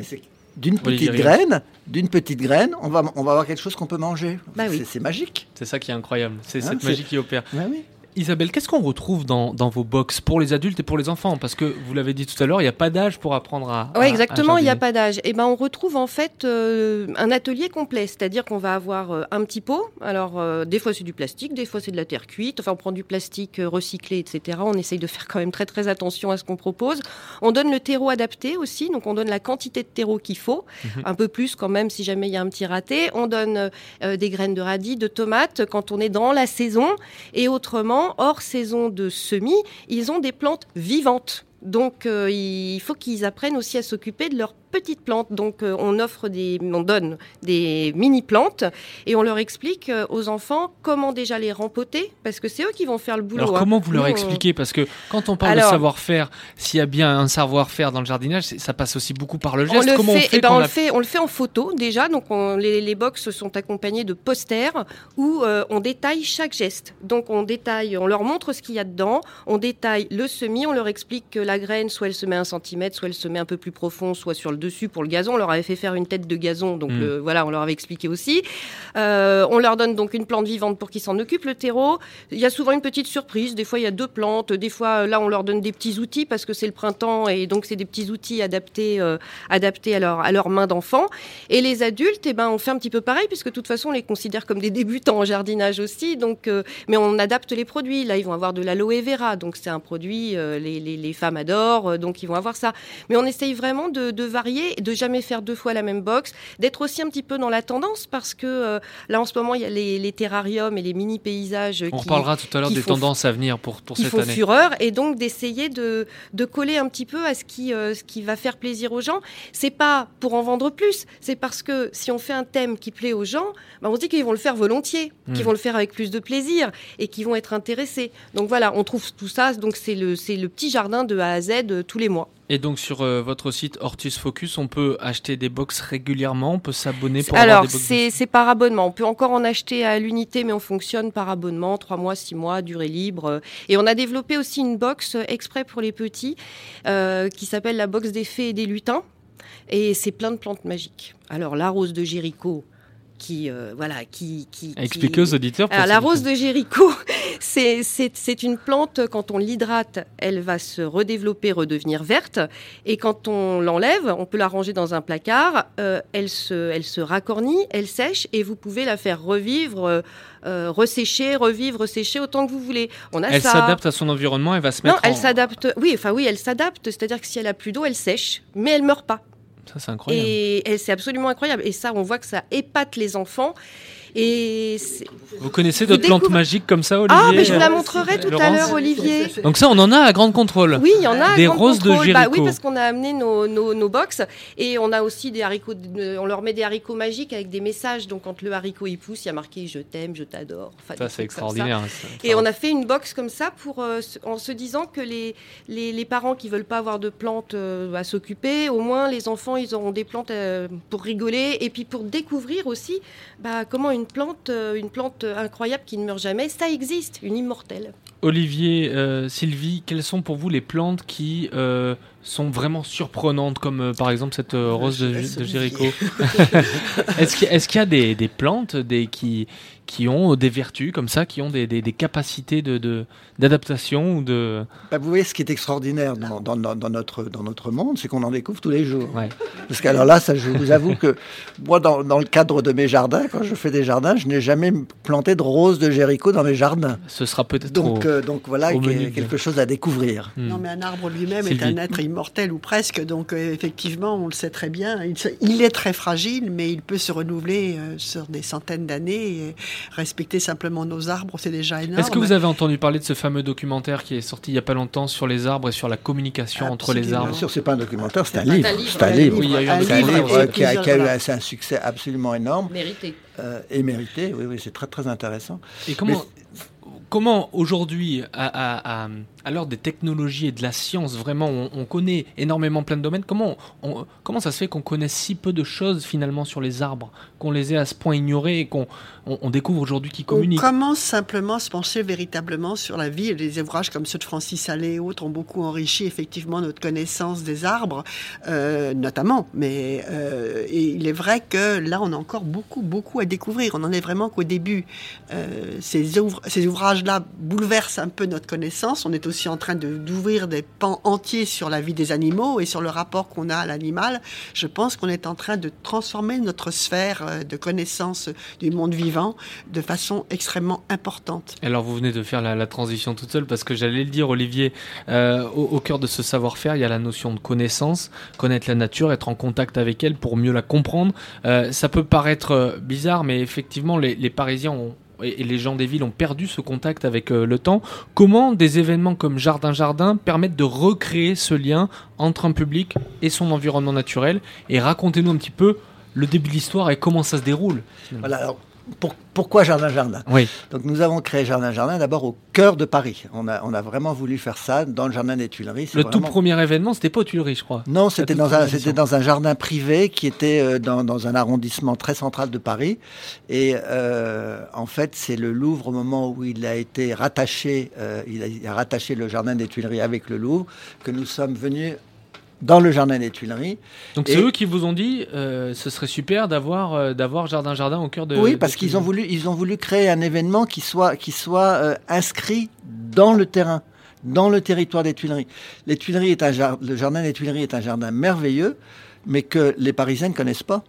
D'une petite graine, d'une petite graine, on va, on va avoir quelque chose qu'on peut manger. Bah oui. C'est- magique. C'est ça qui est incroyable, c'est Hein, cette magie qui opère. Oui. Isabelle, qu'est-ce qu'on retrouve dans, dans vos box pour les adultes et pour les enfants? Parce que vous l'avez dit tout à l'heure, il n'y a pas d'âge pour apprendre à. Oui, exactement, il n'y a pas d'âge. Et ben, on retrouve en fait euh, un atelier complet, c'est-à-dire qu'on va avoir euh, un petit pot. Alors, euh, des fois c'est du plastique, des fois c'est de la terre cuite. Enfin, on prend du plastique recyclé, etc. On essaye de faire quand même très très attention à ce qu'on propose. On donne le terreau adapté aussi, donc on donne la quantité de terreau qu'il faut, Mhm. un peu plus quand même si jamais il y a un petit raté. On donne des graines de radis, de tomates quand on est dans la saison. Et autrement, hors saison de semis, ils ont des plantes vivantes. Donc, euh, il faut qu'ils apprennent aussi à s'occuper de leurs petites plantes. Donc, euh, on offre des, on donne des mini plantes et on leur explique euh, aux enfants comment déjà les rempoter, parce que c'est eux qui vont faire le boulot. Alors hein. comment vous leur Nous, on- expliquez? Parce que quand on parle de savoir-faire, s'il y a bien un savoir-faire dans le jardinage, ça passe aussi beaucoup par le On geste. le, comment fait, on fait eh ben, on, on fait, on le fait en photo déjà. Donc on- les, les box sont accompagnés de posters où euh, on détaille chaque geste. Donc on détaille, on leur montre ce qu'il y a dedans, on détaille le semis, on leur explique que la graine, soit elle se met un centimètre, soit elle se met un peu plus profond, soit sur le dessus pour le gazon. On leur avait fait faire une tête de gazon, donc Mm. le- voilà, on leur avait expliqué aussi. Euh, on leur donne donc une plante vivante pour qu'ils s'en occupent, le terreau. Il y a souvent une petite surprise. Des fois, il y a deux plantes. Des fois, là, on leur donne des petits outils parce que c'est le printemps et donc c'est des petits outils adaptés, euh, adaptés à leur, à leur main d'enfant. Et les adultes, eh ben, on fait un petit peu pareil puisque de toute façon, on les considère comme des débutants en jardinage aussi. Donc, euh, mais on adapte les produits. Là, ils vont avoir de l'aloe vera. Donc, c'est un produit, les, les, les femmes adorent. donc, ils vont avoir ça. Mais on essaye vraiment de, de varier varier, de jamais faire deux fois la même box, d'être aussi un petit peu dans la tendance parce que euh, là en ce moment il y a les, les terrariums et les mini paysages On qui, reparlera tout à l'heure des tendances à venir pour, pour cette font année. fureur et donc d'essayer de, de coller un petit peu à ce qui, euh, ce qui va faire plaisir aux gens. C'est pas pour en vendre plus, c'est parce que si on fait un thème qui plaît aux gens, bah, on se dit qu'ils vont le faire volontiers, qu'ils Mm. vont le faire avec plus de plaisir et qu'ils vont être intéressés. Donc voilà, on trouve tout ça. Donc c'est le, c'est le petit jardin de A à Z euh, tous les mois. Et donc sur euh, votre site Hortus Focus, on peut acheter des box régulièrement, on peut s'abonner pour avoir Alors, des box. c'est c'est par abonnement. On peut encore en acheter à l'unité, mais on fonctionne par abonnement, 3 mois, 6 mois, durée libre. Et on a développé aussi une box exprès pour les petits, euh, qui s'appelle la box des fées et des lutins. Et c'est plein de plantes magiques. Alors, la rose de Jéricho, qui, euh, voilà, qui, qui, qui- Expliquez aux auditeurs. alors, la rose de Jéricho, (laughs) c'est- une plante, quand on l'hydrate, elle va se redévelopper, redevenir verte. Et quand on l'enlève, on peut la ranger dans un placard, euh, elle, se, elle se racornit, elle sèche, et vous pouvez la faire revivre, euh, euh, ressécher, revivre, ressécher autant que vous voulez. On a Elle s'adapte à son environnement, elle va se Non, mettre elle en... s'adapte. Oui, enfin oui, elle s'adapte. C'est-à-dire que si elle a plus d'eau, elle sèche, mais elle meurt pas. C'est. Et c'est absolument incroyable. Et ça, on voit que ça épate les enfants. Et Vous connaissez d'autres plantes magiques comme ça, Olivier ah, mais je vous la euh, montrerai tout à l'heure, Olivier. Donc ça, on en a à grande contrôle. Oui, il y en a. Des roses de. Bah oui, Jéricho. parce qu'on a amené nos, nos, nos box et on a aussi des haricots. On leur met des haricots magiques avec des messages. Donc quand le haricot il pousse, il y a marqué je t'aime, je t'adore. Enfin, Ça, c'est extraordinaire. ça. Et on a fait une box comme ça pour, euh, en se disant que les, les, les parents qui veulent pas avoir de plantes euh, à s'occuper, au moins les enfants ils auront des plantes euh, pour rigoler et puis pour découvrir aussi bah, comment une plante, euh, une plante incroyable qui ne meurt jamais, ça existe, une immortelle. Olivier, euh, Sylvie, quelles sont pour vous les plantes qui euh, sont vraiment surprenantes, comme euh, par exemple cette euh, rose de, de. Jéricho? (laughs) Est-ce qu'il est-ce qu'il y a des, des plantes des, qui, qui ont des vertus comme ça, qui ont des, des- des capacités de- de- d'adaptation ou de... Bah, vous voyez, ce qui est extraordinaire dans, dans- dans- dans notre, dans notre monde, c'est qu'on en découvre tous les jours. Ouais. Parce qu'alors là, ça, je vous avoue que moi, dans, dans le cadre de mes jardins, quand je fais des jardins, je n'ai jamais planté de roses de Jéricho dans mes jardins. Ce sera peut-être Donc, trop- euh, donc voilà, au qu'il y a menu. quelque chose à découvrir. Hmm. Non, mais un arbre lui-même est un être immortel ou presque. Donc, euh, effectivement, on le sait très bien. Il est très fragile, mais il peut se renouveler euh, sur des centaines d'années. Respecter simplement nos arbres, c'est déjà énorme. Est-ce que vous avez entendu parler de ce fameux documentaire qui est sorti il n'y a pas longtemps sur les arbres et sur la communication entre les arbres Bien sûr, c'est pas un documentaire, c'est un livre. C'est un livre. Oui, un livre et qui a, qui a eu un, succès absolument énorme Mérité. euh, et mérité. Oui, oui, c'est très très intéressant. Et comment, comment aujourd'hui, à, à- à- l'heure des technologies et de la science, vraiment, on, on connaît énormément plein de domaines, comment, on- comment ça se fait qu'on connaisse si peu de choses finalement sur les arbres, qu'on les ait à ce point ignorés et qu'on on, on découvre aujourd'hui qu'ils On communiquent? commence simplement à se pencher véritablement sur la vie. Les ouvrages comme ceux de Francis Allais et autres ont beaucoup enrichi effectivement notre connaissance des arbres, euh, notamment. Mais euh, et il est vrai que là, on a encore beaucoup, beaucoup à découvrir. On n'en est vraiment qu'au début. Euh, ces ouvrages-là bouleversent un peu notre connaissance. On est aussi en train d'ouvrir des pans entiers sur la vie des animaux et sur le rapport qu'on a à l'animal. Je pense qu'on est en train de transformer notre sphère euh, de connaissance du monde vivant de façon extrêmement importante. Alors vous venez de faire la, transition toute seule parce que j'allais le dire Olivier, euh, au, cœur de ce savoir-faire il y a la notion de connaissance, connaître la nature, être en contact avec elle pour mieux la comprendre. Euh, ça peut paraître bizarre mais effectivement les Parisiens ont et les gens des villes ont perdu ce contact avec euh, le temps. Comment des événements comme Jardin Jardin permettent de recréer ce lien entre un public et son environnement naturel? Et racontez-nous un petit peu le début de l'histoire et comment ça se déroule. Pour- pourquoi Jardin Jardin Oui. Donc nous avons créé Jardin Jardin d'abord au cœur de Paris. On a, on a vraiment voulu faire ça dans le jardin des Tuileries. Le tout premier événement, c'était pas aux Tuileries, je crois. Non, c'était dans, un, c'était dans un jardin privé qui était euh, dans, dans un arrondissement très central de Paris. Et euh, en fait, c'est le Louvre, au moment où il a été rattaché, euh, il, a, il a rattaché le jardin des Tuileries avec le Louvre, que nous sommes venus dans le jardin des Tuileries. Donc Et- c'est eux qui vous ont dit euh, ce serait super d'avoir euh, d'avoir jardin jardin au cœur de oui, parce qu'ils ont voulu, ils ont voulu créer un événement qui soit, qui soit euh, inscrit dans le terrain, dans le territoire des Tuileries. Les Tuileries est un le jardin des Tuileries est un jardin merveilleux, mais que les Parisiens ne connaissent pas.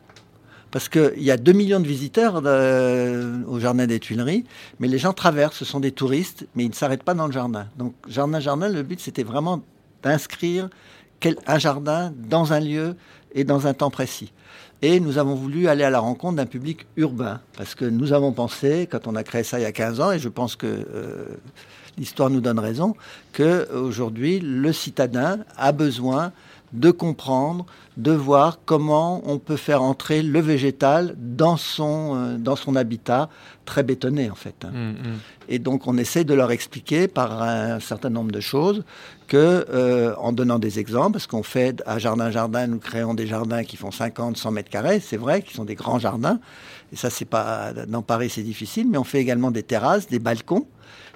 Parce qu'il y a 2 millions de visiteurs euh, au jardin des Tuileries, mais les gens traversent, ce sont des touristes, mais ils ne s'arrêtent pas dans le jardin. Donc, jardin, jardin, le but, c'était vraiment d'inscrire un jardin dans un lieu et dans un temps précis. Et nous avons voulu aller à la rencontre d'un public urbain, parce que nous avons pensé, quand on a créé ça il y a 15 ans, et je pense que euh, l'histoire nous donne raison, que aujourd'hui le citadin a besoin de comprendre, de voir comment on peut faire entrer le végétal dans son, euh, dans son habitat très bétonné en fait. hein. Mm, mm. Et donc on essaie de leur expliquer par un certain nombre de choses que, euh, en donnant des exemples, parce qu'on fait à Jardin Jardin, nous créons des jardins qui font 50, 100 mètres carrés, c'est vrai, qui sont des grands jardins. Et ça, c'est pas dans Paris, c'est difficile, mais on fait également des terrasses, des balcons.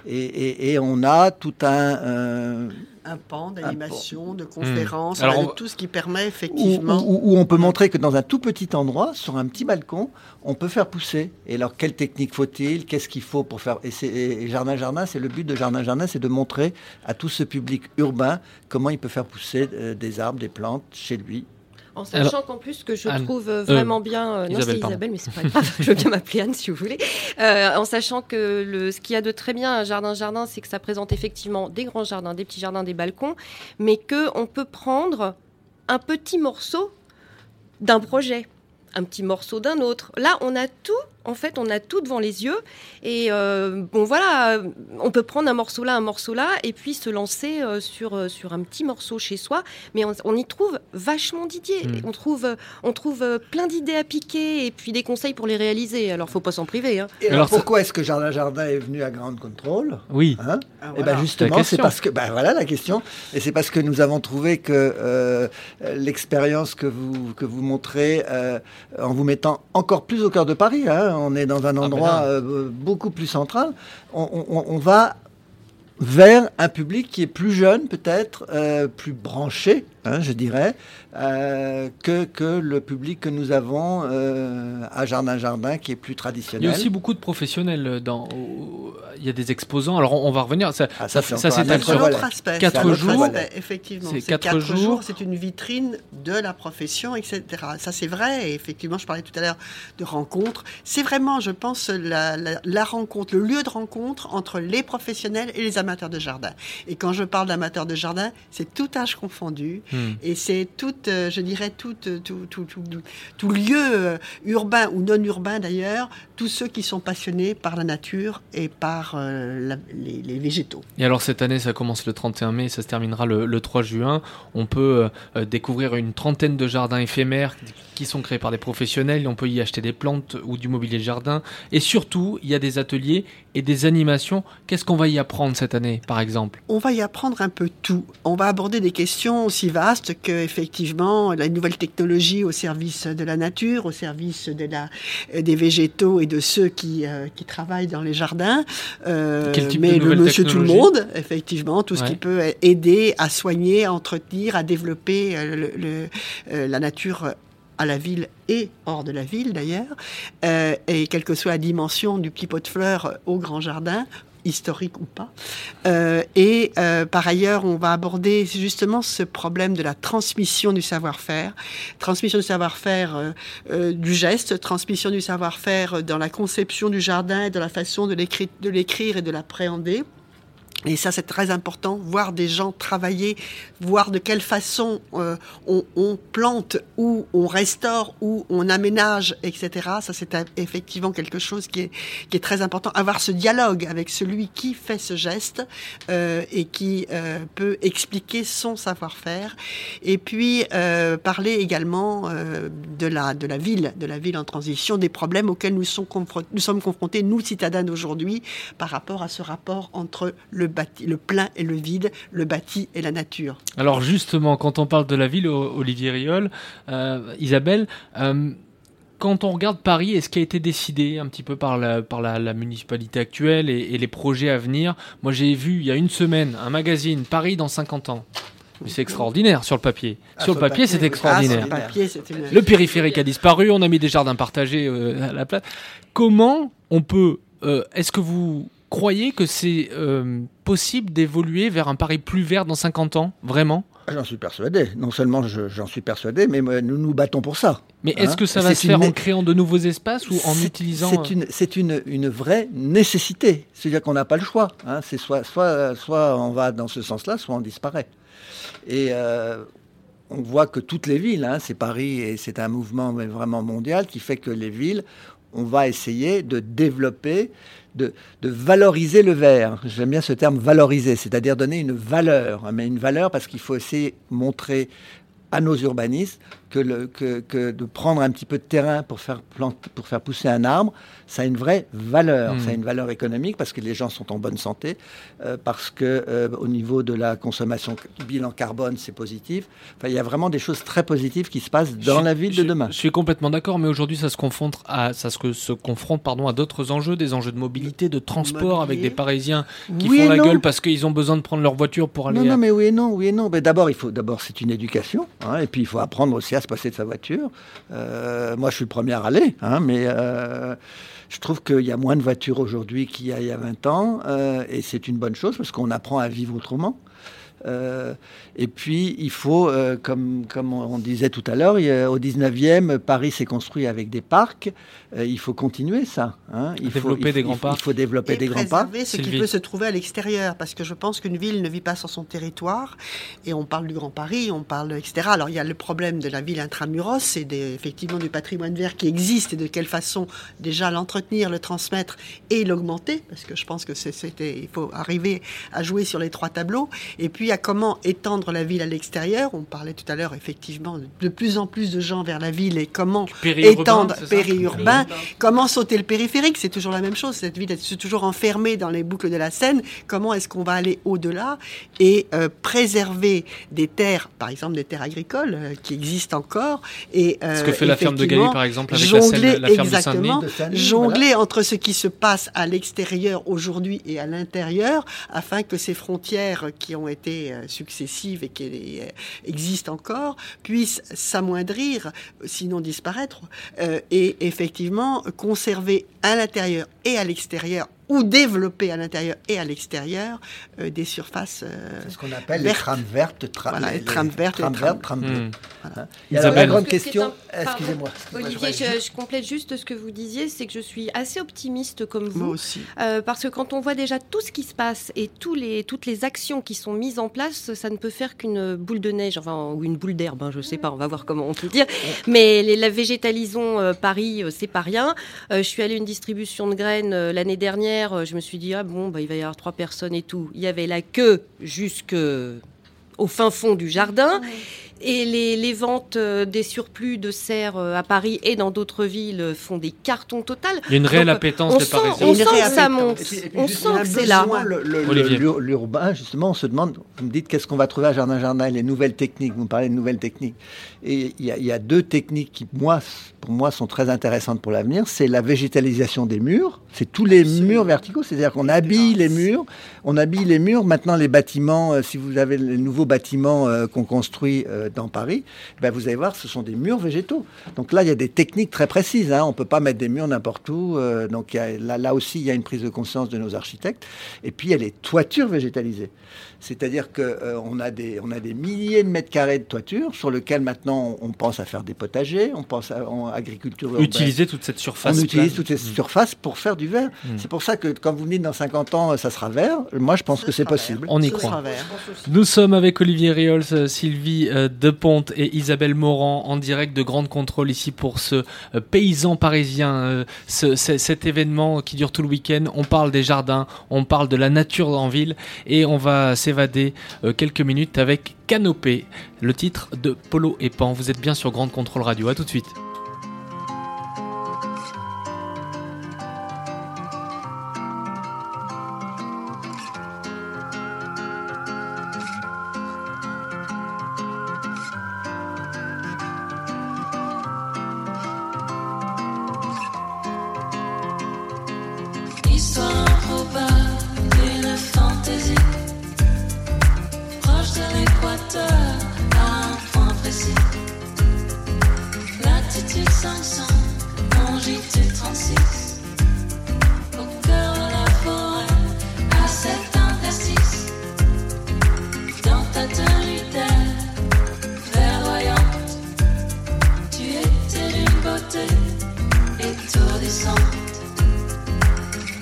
Et, et- et on a tout un, euh, Un pan d'animation, de conférence, Alors, voilà, on- de tout ce qui permet effectivement. où- où on peut montrer que dans un tout petit endroit, sur un petit balcon, on peut faire pousser. Et alors, quelle technique faut-il? Qu'est-ce qu'il faut pour faire? Et Jardin Jardin, c'est le but de Jardin Jardin, c'est de montrer à tout ce public urbain comment il peut faire pousser euh, des arbres, des plantes chez lui. En sachant qu'en plus, que je Anne. trouve euh, vraiment bien. euh, non, c'est. Isabelle, mais c'est pas grave. (laughs) je veux bien m'appeler Anne si vous voulez. Euh, en sachant que le, ce qu'il y a de très bien à Jardin Jardin, c'est que ça présente effectivement des grands jardins, des petits jardins, des balcons, mais qu'on peut prendre un petit morceau d'un projet, un petit morceau d'un autre. Là, on a tout. En fait, on a tout devant les yeux. Et euh, bon, voilà, on peut prendre un morceau là, un morceau là, et puis se lancer euh, sur, euh, sur un petit morceau chez soi. Mais on, on y trouve vachement d'idées. Mm. On trouve, on trouve euh, plein d'idées à piquer et puis des conseils pour les réaliser. Alors, faut pas s'en priver. Hein. Et alors, Alors, ça- pourquoi est-ce que Jardin Jardin est venu à Ground Control? Oui. hein? Ah, Eh ben justement, c'est parce que ben voilà la question, et c'est parce que nous avons trouvé que euh, l'expérience que vous que vous montrez euh, en vous mettant encore plus au cœur de Paris, hein, on est dans un ben endroit euh, beaucoup plus central, on, on- on va vers un public qui est plus jeune peut-être, euh, plus branché, hein, je dirais, euh, que, que le public que nous avons euh, à Jardin Jardin, qui est plus Il y traditionnel. a aussi beaucoup de professionnels dans. au- Il y a des exposants. Alors on, on va revenir. Ça, Ah, ça, ça, c'est ça un autre aspect. quatre un jours. aspect, effectivement. C'est quatre quatre, jours. jours. C'est une vitrine de la profession, etc. Ça, c'est vrai. Et effectivement, je parlais tout à l'heure de rencontres. C'est vraiment, je pense, la, la- la rencontre, le lieu de rencontre entre les professionnels et les amateurs de jardin. Et quand je parle d'amateurs de jardin, c'est tout âge confondu. Hmm. Et c'est tout, euh, je dirais, tout, euh, tout, tout, tout, tout lieu euh, urbain ou non urbain d'ailleurs, tous ceux qui sont passionnés par la nature et par euh, la- les, les végétaux. Et alors cette année, ça commence le 31 mai, ça se terminera le, le 3 juin. On peut euh, euh, découvrir une trentaine de jardins éphémères qui sont créés par des professionnels. On peut y acheter des plantes ou du mobilier de jardin. Et surtout, il y a des ateliers et des animations. Qu'est-ce qu'on va y apprendre cette année, par exemple? On va y apprendre un peu tout. On va aborder des questions aussi vastes que effectivement la nouvelle technologie au service de la nature, au service de la, euh, des végétaux et de ceux qui, euh, qui travaillent dans les jardins. Euh, mais le monsieur tout le monde, effectivement, tout ce qui peut aider à soigner, à entretenir, à développer euh, le- le- euh, la nature à la ville et hors de la ville d'ailleurs, Euh, et quelle que soit la dimension du petit pot de fleurs au grand jardin, historique ou pas. Euh, et euh, par ailleurs, on va aborder justement ce problème de la transmission du savoir-faire, transmission du savoir-faire euh, euh, du geste, transmission du savoir-faire dans la conception du jardin et dans la façon de l'écri- de l'écrire et de l'appréhender. Et ça, c'est très important, voir des gens travailler, voir de quelle façon euh, on, plante ou on restaure ou on aménage, etc. Ça, c'est effectivement quelque chose qui est, très important. Avoir ce dialogue avec celui qui fait ce geste euh, et qui euh, peut expliquer son savoir-faire. Et puis, parler également de, la, ville, de la ville en transition, des problèmes auxquels nous sommes confrontés, nous, citadins d'aujourd'hui, par rapport à ce rapport entre le, bâti, le plein et le vide, le bâti et la nature. Alors justement, quand on parle de la ville, Olivier Riol, euh, Isabelle, euh, quand on regarde Paris, est-ce qui a été décidé un petit peu par la, par la, la municipalité actuelle et, et les projets à venir? Moi j'ai vu il y a une semaine un magazine, Paris dans 50 ans. C'est extraordinaire sur le papier. Ah, sur le papier, c'est oui. extraordinaire. Ah, sur le papier, c'est une- Le périphérique a disparu, on a mis des jardins partagés euh, à la place. Comment on peut... euh, Est-ce que vous croyez que c'est euh, possible d'évoluer vers un Paris plus vert dans 50 ans Vraiment? Ah, J'en suis persuadé. Non seulement je- j'en suis persuadé, mais euh, nous nous battons pour ça. Mais est-ce Hein que ça va se faire une- en créant de nouveaux espaces ou en utilisant... C'est une, c'est une, une vraie nécessité. C'est-à-dire qu'on n'a pas le choix. hein. C'est soit, soit, soit on va dans ce sens-là, soit on disparaît. Et euh, on voit que toutes les villes, hein, c'est Paris et c'est un mouvement vraiment mondial qui fait que les villes, on va essayer de développer, de, valoriser le verre. J'aime bien ce terme valoriser, c'est-à-dire donner une valeur, mais une valeur parce qu'il faut de montrer à nos urbanistes que, le, que, que, de prendre un petit peu de terrain pour faire, planter, pour faire pousser un arbre, ça a une vraie valeur. Mm. Ça a une valeur économique parce que les gens sont en bonne santé, euh, parce que euh, au niveau de la consommation bilan carbone, c'est positif. Enfin, il y a vraiment des choses très positives qui se passent dans Je- la ville je- de demain. Je suis complètement d'accord, mais aujourd'hui, ça se confronte à, ça se, se confronte, pardon, à d'autres enjeux, des enjeux de mobilité, de transport, avec des Parisiens qui Oui font la non. gueule parce qu'ils ont besoin de prendre leur voiture pour aller. Non, à- non, mais oui et non, oui et non. D'abord, il faut, d'abord, c'est une éducation, hein, et puis il faut apprendre aussi à se passer de sa voiture. Euh, moi, je suis le premier à aller, hein, mais euh, je trouve qu'il y a moins de voitures aujourd'hui qu'il y a il y a 20 ans, euh, et c'est une bonne chose parce qu'on apprend à vivre autrement. Euh, et puis, il faut, euh, comme, comme on disait tout à l'heure, au 19e, Paris s'est construit avec des parcs. Euh, il faut continuer ça. hein. Il faut, Développer il faut- des grands parcs. Il faut développer et des grands parcs. préserver ce qui peut se trouver à l'extérieur, parce que je pense qu'une ville ne vit pas sur son territoire, et on parle du Grand Paris, on parle, etc. Alors il y a le problème de la ville intramuros, c'est des- effectivement du patrimoine vert qui existe, et de quelle façon déjà l'entretenir, le transmettre et l'augmenter, parce que je pense que c'était, il faut arriver à jouer sur les trois tableaux, et puis à comment étendre la ville à l'extérieur. On parlait tout à l'heure effectivement de- de plus en plus de gens vers la ville, et comment Périurbain, étendre périurbain, comment sauter le périphérique, c'est toujours la même chose. Cette ville est toujours enfermée dans les boucles de la Seine. Comment est-ce qu'on va aller au-delà et euh, préserver des terres, par exemple des terres agricoles euh, qui existent encore et euh, Ce que fait la ferme de Galie, effectivement, par exemple, avec la, jongler Seine- la ferme de exactement, Saint-Denis. De Saint-Denis, jongler entre ce qui se passe à l'extérieur aujourd'hui et à l'intérieur, afin que ces frontières qui ont été euh, successives et qui euh, existent encore puissent s'amoindrir, sinon disparaître, euh, et effectivement conserver à l'intérieur et à l'extérieur ou développer à l'intérieur et à l'extérieur euh, des surfaces. euh, C'est ce qu'on appelle les trames vertes, tra- Voilà, les les trames vertes trames les vertes, trames- trames bleues. Hmm. Hein. Et alors, la grande que question, un- excusez-moi. Olivier, je, je complète juste ce que vous disiez, c'est que je suis assez optimiste comme moi vous. aussi. Euh, parce que quand on voit déjà tout ce qui se passe et tous les, toutes les actions qui sont mises en place, ça ne peut faire qu'une boule de neige, enfin, ou une boule d'herbe, hein, je sais pas, on va voir comment on peut dire. Mais les, la végétalisons euh, Paris, euh, c'est pas rien. Euh, je suis allée à une distribution de graines euh, l'année dernière, euh, je me suis dit, ah bon, bah, il va y avoir trois personnes et tout. Il y avait la queue jusque au fin fond du jardin. Et les, les ventes euh, des surplus de serre euh, à Paris et dans d'autres villes font des cartons totales. Il y a une réelle Donc, appétence on des sent, Parisiens. on sent que ça monte. Et puis- et puis On sent que c'est là. L'urbain, justement, on se demande, vous me dites qu'est-ce qu'on va trouver à Jardin Jardin, les nouvelles techniques, vous me parlez de nouvelles techniques. Et il y, a- il y a deux techniques qui, moi, pour moi, sont très intéressantes pour l'avenir. C'est la végétalisation des murs, c'est tous les murs verticaux, c'est-à-dire qu'on habille les murs, on habille les murs. Maintenant, les bâtiments, euh, si vous avez les nouveaux bâtiments euh, qu'on construit euh, dans Paris, ben, vous allez voir, ce sont des murs végétaux. Donc là, il y a des techniques très précises. Hein. On peut pas mettre des murs n'importe où. euh, donc là, là aussi, il y a une prise de conscience de nos architectes. Et puis, il y a les toitures végétalisées. C'est-à-dire qu'on a, des, on a des milliers de mètres carrés de toitures sur lesquelles maintenant on, on pense à faire des potagers, on pense à en agriculture urbaine. Utiliser toute cette surface. On utilise toutes ces Mm. surfaces pour faire du verre. Mm. C'est pour ça que quand vous venez dans 50 ans, ça sera vert. Moi, je pense Ce que c'est possible. On y Ce croit. Nous sommes avec Olivier Riols, euh, Sylvie euh, Deponte et Isabelle Morand en direct de Grande Contrôle ici pour ce euh, paysan parisien, euh, ce- ce- cet événement qui dure tout le week-end. On parle des jardins, on parle de la nature en ville et on va s'évader euh, quelques minutes avec Canopée, le titre de Polo et Pan. Vous êtes bien sur Grande Contrôle Radio. À tout de suite.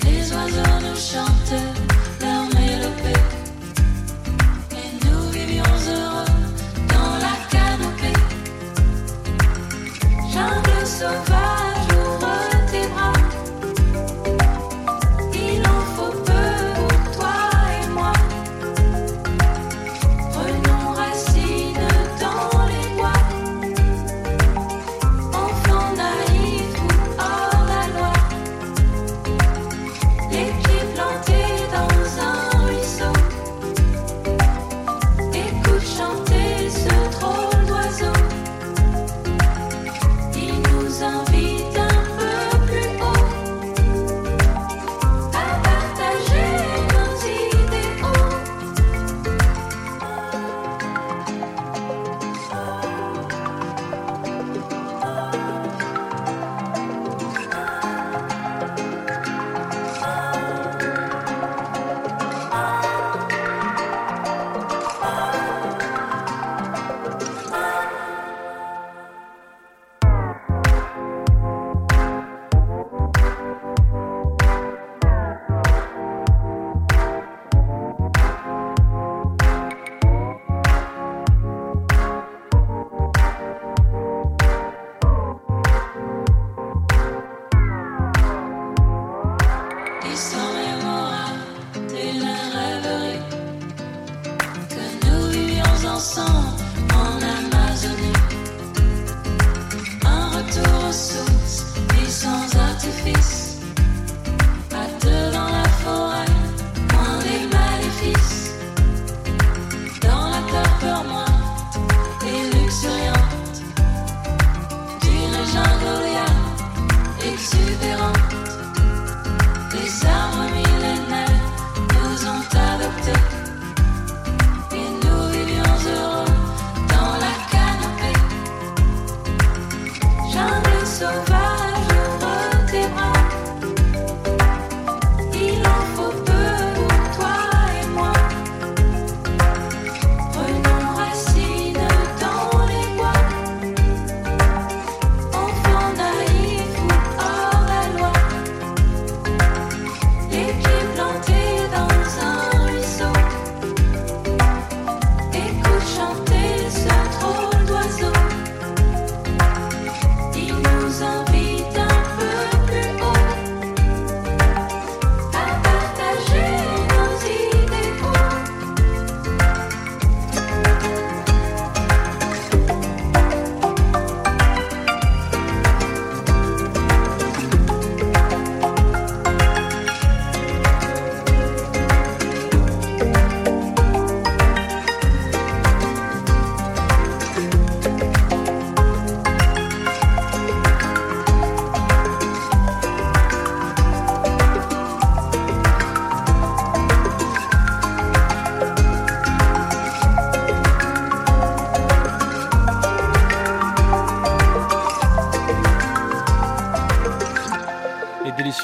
Les oiseaux nous chantaient leur mélopée. Et nous vivions heureux dans la canopée. Jungle sauvage.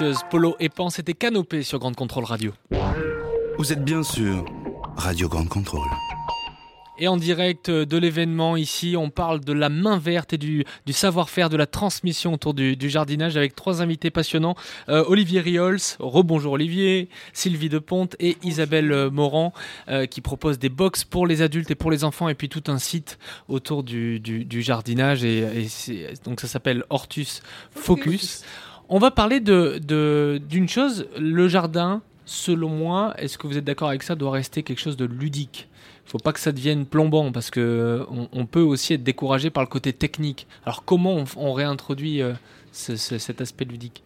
Délicieuses Polo et Pan, c'était canopé sur Grande Contrôle Radio. Vous êtes bien sûr Radio Grande Contrôle. Et en direct de l'événement ici, on parle de la main verte et du, du savoir-faire, de la transmission autour du, du jardinage avec trois invités passionnants. Euh, Olivier Riols, rebonjour Olivier, Sylvie Deponte et Isabelle Morand euh, qui proposent des box pour les adultes et pour les enfants et puis tout un site autour du, du, du jardinage. Et, donc ça s'appelle Hortus Focus. On va parler de de- d'une chose, le jardin, selon moi, est-ce que vous êtes d'accord avec ça, doit rester quelque chose de ludique? Il faut pas que ça devienne plombant parce que on, peut aussi être découragé par le côté technique. Alors comment on, réintroduit euh, ce- ce- cet aspect ludique?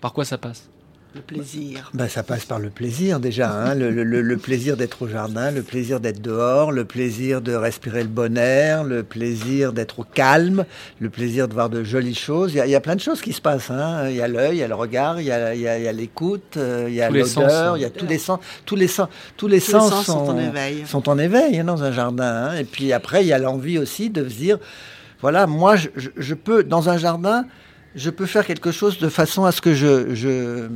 Par quoi ça passe? Le plaisir. Ben, ça passe par le plaisir déjà, hein, le, le- le- le plaisir d'être au jardin, le plaisir d'être dehors, le plaisir de respirer le bon air, le plaisir d'être au calme, le plaisir de voir de jolies choses. Il y a, il y a plein de choses qui se passent. hein. Il y a l'œil, il y a le regard, il y a, l'écoute, il y a Tous les sens, l'odeur, il y a tous les sens. Tous les sens, tous les Tous les sens, sont en éveil. sont en éveil hein, dans un jardin. hein. Et puis après, il y a l'envie aussi de se dire, voilà, moi, je, je- je peux, dans un jardin, je peux faire quelque chose de façon à ce que je,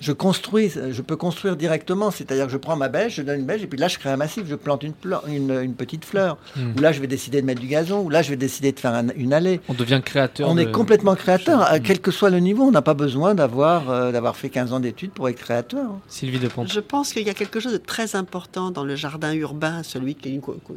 je construis, je peux construire directement, c'est-à-dire que je prends ma bêche, je donne une bêche, et puis là je crée un massif, je plante une, une, une petite fleur, Hmm. ou là je vais décider de mettre du gazon, ou là je vais décider de faire un- une allée. On devient créateur. On de- est complètement créateur, Hmm. quel que soit le niveau, on n'a pas besoin d'avoir euh, d'avoir fait 15 ans d'études pour être créateur. Sylvie Deponte. Je pense qu'il y a quelque chose de très important dans le jardin urbain, celui que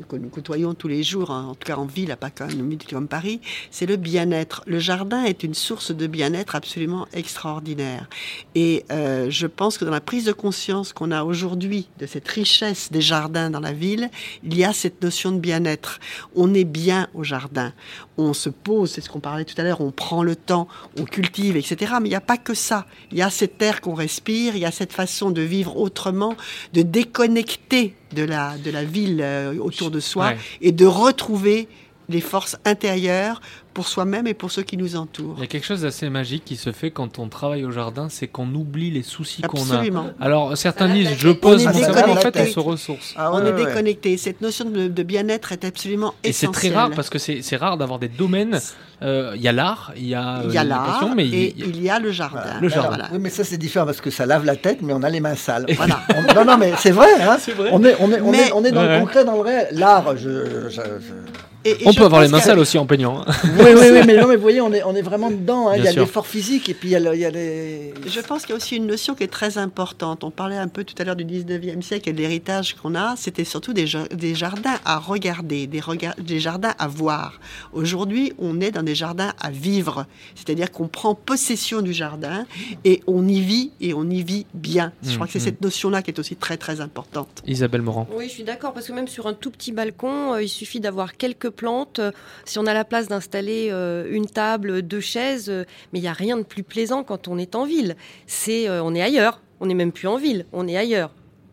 que nous côtoyons tous les jours, hein, en tout cas en ville, à pas même comme Paris, c'est le bien-être. Le jardin est une source de bien-être absolument extraordinaire. Et euh, je pense que dans la prise de conscience qu'on a aujourd'hui de cette richesse des jardins dans la ville, il y a cette notion de bien-être. On est bien au jardin. On se pose, c'est ce qu'on parlait tout à l'heure, on prend le temps, on cultive, etc. Mais il n'y a pas que ça. Il y a cet air qu'on respire, il y a cette façon de vivre autrement, de déconnecter de la, de la ville euh, autour de soi Ouais. et de retrouver les forces intérieures pour soi-même et pour ceux qui nous entourent. Il y a quelque chose d'assez magique qui se fait quand on travaille au jardin, c'est qu'on oublie les soucis qu'on a. Absolument. Alors certains disent je pose On mon cerveau, en fait déconnecté. on se ressource. Ah on est ouais, déconnecté. Cette notion de, de bien-être est absolument Et c'est essentielle. très rare parce que c'est rare d'avoir des domaines. euh, Il y a l'art, il y a, euh, y a l'art mais il- et y a- il y a le jardin. Voilà. Le jardin. Voilà. Oui, mais ça c'est différent parce que ça lave la tête, mais on a les mains sales. Voilà. On- non, non, mais c'est vrai. Hein (laughs) C'est vrai. On est, on est, on Mais- est, on est dans Ouais. le concret, dans le réel. L'art, je, je- je- Et- et On peut avoir les mains sales aussi en peignant. hein. Oui, oui, oui, (laughs) mais non, mais vous voyez, on est, on est vraiment dedans. hein. Il y a l'effort physique et puis il y a, le- il y a les. Je pense qu'il y a aussi une notion qui est très importante. On parlait un peu tout à l'heure du 19e siècle et de l'héritage qu'on a. C'était surtout des, des jardins à regarder, des, rega- des jardins à voir. Aujourd'hui, on est dans des jardins à vivre. C'est-à-dire qu'on prend possession du jardin et on y vit et on y vit bien. Je crois que c'est Mhm. cette notion-là qui est aussi très très importante. Isabelle Morand. Oui, je suis d'accord, parce que même sur un tout petit balcon, euh, il suffit d'avoir quelques plantes. Si on a la place d'installer euh, une table, deux chaises, euh, mais il n'y a rien de plus plaisant quand on est en ville. C'est, euh, on est ailleurs. On n'est même plus en ville, on est ailleurs.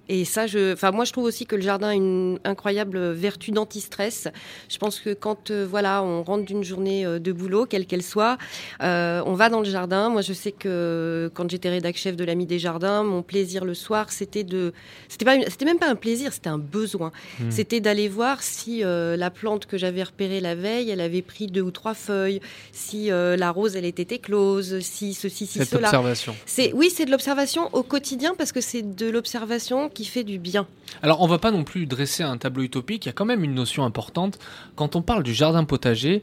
Et ça, je, enfin, moi, je trouve aussi que le jardin a une incroyable vertu d'anti-stress. Je pense que quand, euh, voilà, on rentre d'une journée euh, de boulot, quelle qu'elle soit, euh, on va dans le jardin. Moi, je sais que quand j'étais rédac chef de l'Ami des Jardins, mon plaisir le soir, c'était de, c'était pas, une- c'était même pas un plaisir, c'était un besoin. Hmm. C'était d'aller voir si euh, la plante que j'avais repérée la veille, elle avait pris deux ou trois feuilles, si euh, la rose, elle était éclose, si ceci, si Cette cela. C'est oui, c'est de l'observation au quotidien parce que c'est de l'observation qui fait du bien. Alors, on va pas non plus dresser un tableau utopique. Il y a quand même une notion importante. Quand on parle du jardin potager,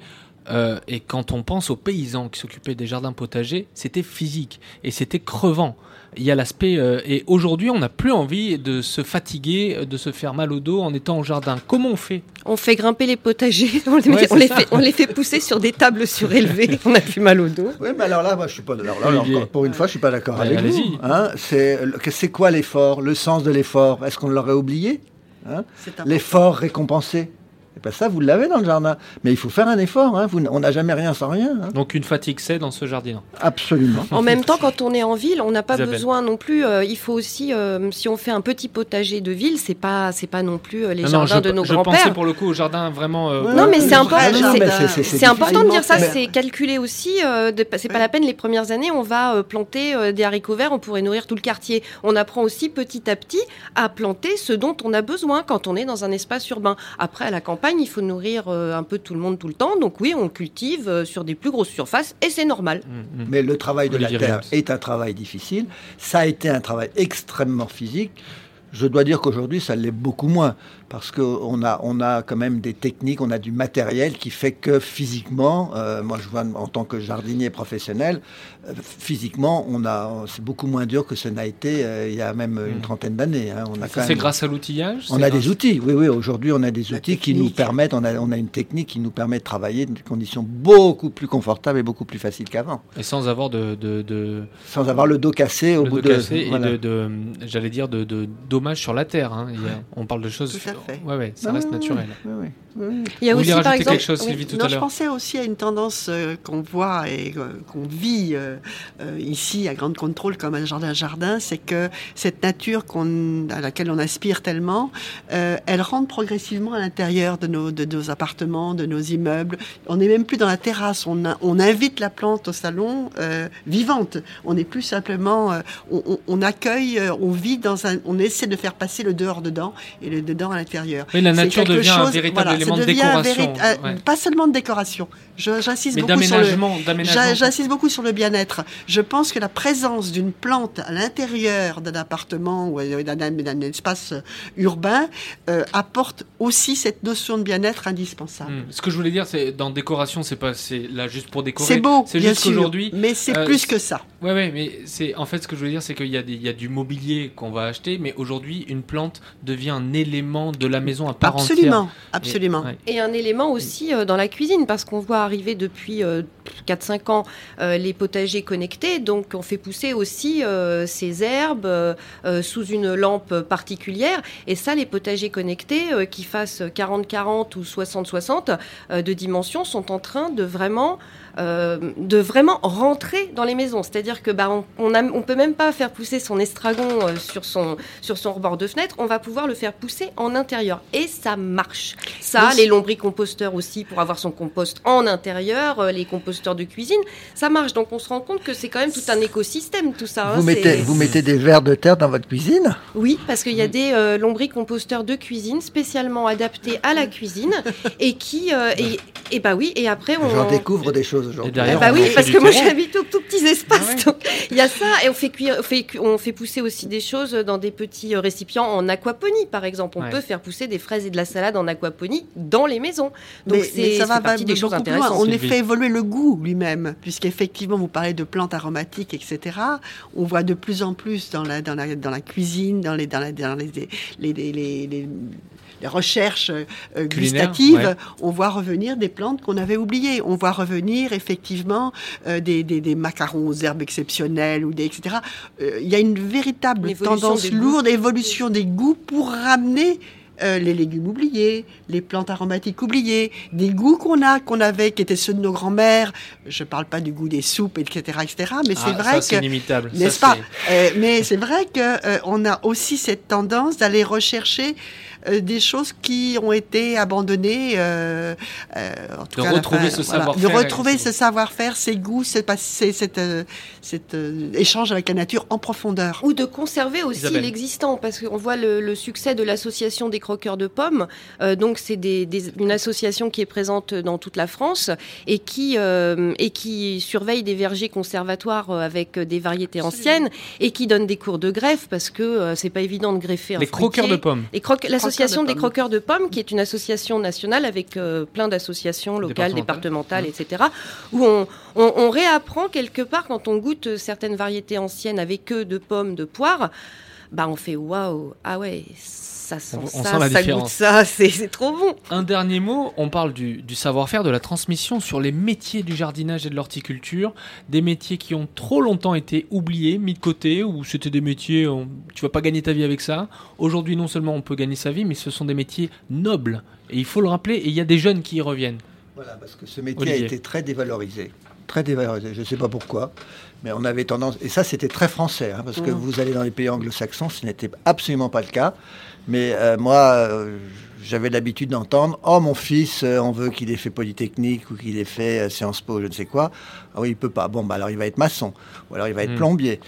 euh, et quand on pense aux paysans qui s'occupaient des jardins potagers, c'était physique et c'était crevant. Il y a l'aspect euh, et aujourd'hui on n'a plus envie de se fatiguer, de se faire mal au dos en étant au jardin. Comment on fait? On fait grimper les potagers, (laughs) on les, Ouais, on c'est les ça. fait, on les fait pousser sur des tables surélevées. (laughs) on a plus mal au dos. Oui, mais alors là, moi, je suis pas. Alors là, encore, pour une fois, je suis pas d'accord Ouais, avec vous. hein. c'est c'est quoi l'effort, le sens de l'effort? Est-ce qu'on l'aurait oublié? Hein? L'effort récompensé? Et ben ça, vous l'avez dans le jardin. Mais il faut faire un effort. hein. Vous on n'a jamais rien sans rien. hein. Donc une fatigue c'est dans ce jardin. Absolument. En même temps, quand on est en ville, on n'a pas Isabelle. besoin non plus. euh, il faut aussi, euh, si on fait un petit potager de ville, c'est pas, c'est pas non plus euh, les Non, non, jardins je, de nos je pensais grands-pères. pour le coup au jardin vraiment. euh, Non, mais c'est important. de dire ça, c'est calculé aussi. euh, c'est pas Ouais. la peine les premières années, on va euh, planter euh, des haricots verts, on pourrait nourrir tout le quartier. On apprend aussi petit à petit à planter ce dont on a besoin quand on est dans un espace urbain. Après, à la campagne, il faut nourrir euh, un peu tout le monde tout le temps. Donc oui, on cultive euh, sur des plus grosses surfaces et c'est normal. mm, mm. Mais le travail de Olivier la terre est un travail difficile. Ça a été un travail extrêmement physique. Je dois dire qu'aujourd'hui, ça l'est beaucoup moins. Parce qu'on a, on a quand même des techniques, on a du matériel qui fait que physiquement, euh, moi je vois en tant que jardinier professionnel, euh, physiquement, on a, c'est beaucoup moins dur que ce n'a été euh, il y a même une Mm. trentaine d'années. hein. On a quand Ça, c'est même- grâce à l'outillage. on a grâce- des outils, oui, oui. Aujourd'hui, on a des outils qui nous permettent, on a, on a une technique qui nous permet de travailler dans des conditions beaucoup plus confortables et beaucoup plus faciles qu'avant, Et sans avoir de, de, de, sans avoir le dos cassé au le bout dos de. cassé voilà. et de, de- j'allais dire de, de dommages sur la terre. hein. A- on parle de choses. Fait. Ouais, ouais, ça reste naturel. Il y a Vous aussi, par exemple, quelque chose, oui. Tout non, à je pensais aussi à une tendance euh, qu'on voit et euh, qu'on vit euh, euh, ici à Grande Contrôle comme un jardin jardin, c'est que cette nature qu'on, à laquelle on aspire tellement, euh, elle rentre progressivement à l'intérieur de nos, de nos appartements, de nos immeubles. On n'est même plus dans la terrasse, on, a- on invite la plante au salon euh, vivante. On n'est plus simplement, euh, on, on- on accueille, on vit dans un, on essaie de faire passer le dehors dedans et le dedans à l'intérieur. Oui, la nature devient un chose- véritable voilà, élément de un décoration. vérit- euh, ouais. Pas seulement de décoration. J'insiste beaucoup sur le. beaucoup sur le bien-être. Je pense que la présence d'une plante à l'intérieur d'un appartement ou d'un espace urbain euh, apporte aussi cette notion de bien-être indispensable. Hmm. Ce que je voulais dire, c'est dans décoration, c'est pas, c'est là juste pour décorer. C'est beau, C'est juste qu'aujourd'hui, mais c'est euh, plus que ça. Ouais, ouais, mais c'est en fait ce que je veux dire, c'est qu'il y, y a du mobilier qu'on va acheter, mais aujourd'hui, une plante devient un élément de la maison à part Absolument, entière. absolument. Et- ouais. Et un élément aussi euh, dans la cuisine, parce qu'on voit arriver depuis euh, 4-5 ans euh, les potagers connectés, donc on fait pousser aussi euh, ces herbes euh, euh, sous une lampe particulière. Et ça, les potagers connectés, euh, qui fassent 40-40 ou 60-60 euh, de dimension, sont en train de vraiment... euh, de vraiment rentrer dans les maisons. C'est-à-dire que bah, on, on peut même pas faire pousser son estragon euh, sur son sur son rebord de fenêtre. On va pouvoir le faire pousser en intérieur et ça marche. Ça, les lombricomposteurs aussi pour avoir son compost en intérieur, euh, les composteurs de cuisine, ça marche. Donc on se rend compte que c'est quand même tout un écosystème tout ça. hein. Vous, mettez, vous mettez des vers de terre dans votre cuisine? Oui, parce qu'il y a des euh, lombricomposteurs de cuisine spécialement adaptés à la cuisine (laughs) et qui euh, et, et bah oui et après on J'en découvre des choses chose aujourd'hui. Derrière, bah on oui, fait parce que moi j'habite aux tout petits espaces. Ah ouais. donc Il y a ça, et on fait, cuire, on, fait, cu- on fait pousser aussi des choses dans des petits euh, récipients en aquaponie, par exemple. On Ouais. peut faire pousser des fraises et de la salade en aquaponie dans les maisons. Donc Mais- c'est mais ça va partie des choses intéressantes. On Sylvie. fait évoluer le goût lui-même, puisqu'effectivement, vous parlez de plantes aromatiques, etc. On voit de plus en plus dans la, dans la, dans la cuisine, dans les, dans la- dans les, les, les, les- les- recherches euh, Culinaires, gustatives, ouais. on voit revenir des plantes qu'on avait oubliées. On voit revenir effectivement euh, des, des, des macarons aux herbes exceptionnelles ou des etc. Euh, Il y a une véritable tendance lourde, évolution des goûts pour ramener euh, les légumes oubliés, les plantes aromatiques oubliées, des goûts qu'on a, qu'on avait, qui étaient ceux de nos grands-mères. Je parle pas du goût des soupes, etc., etc. Mais c'est Ah, vrai ça, c'est que inimitable. Ça, n'est-ce pas Euh, Mais c'est vrai que euh, on a aussi cette tendance d'aller rechercher euh, des choses qui ont été abandonnées. euh, euh, en tout De cas, retrouver fin, ce voilà. savoir-faire De retrouver et- ce savoir-faire, ces goûts, cet euh, cet, euh, échange avec la nature en profondeur. Ou de conserver aussi l'existant, parce qu'on voit le, le succès de l'association des croqueurs de pommes. Euh, donc c'est des- des- une association qui est présente dans toute la France et qui, euh, et qui surveille des vergers conservatoires euh, avec des variétés anciennes et qui donne des cours de greffe parce que euh, c'est pas évident de greffer un Les croqueurs de pommes. Et croque- l'association de des croqueurs de pommes, qui est une association nationale avec euh, plein d'associations locales, Départementales. départementales, etc., où on, on- on réapprend quelque part quand on goûte certaines variétés anciennes avec eux de pommes, de poires, bah on fait waouh, ah ouais, ça sent On- on ça, sent la ça différence. goûte ça, c'est c'est trop bon. Un dernier mot, on parle du, du savoir-faire, de la transmission sur les métiers du jardinage et de l'horticulture, des métiers qui ont trop longtemps été oubliés, mis de côté, ou c'était des métiers, on- tu vas pas gagner ta vie avec ça. Aujourd'hui, non seulement on peut gagner sa vie, mais ce sont des métiers nobles. Et il faut le rappeler, et il y a des jeunes qui y reviennent. Voilà, parce que ce métier Olivier. a été très dévalorisé. Très dévalorisé, je ne sais pas pourquoi, mais on avait tendance, et ça c'était très français, hein, parce que Mm. vous allez dans les pays anglo-saxons, ce n'était absolument pas le cas. Mais euh, moi, euh, j'avais l'habitude d'entendre Oh, mon fils, euh, on veut qu'il ait fait Polytechnique ou qu'il ait fait Sciences Po, je ne sais quoi. Ah oui, il peut pas. Bon, bah alors il va être maçon, ou alors il va être Mm. plombier.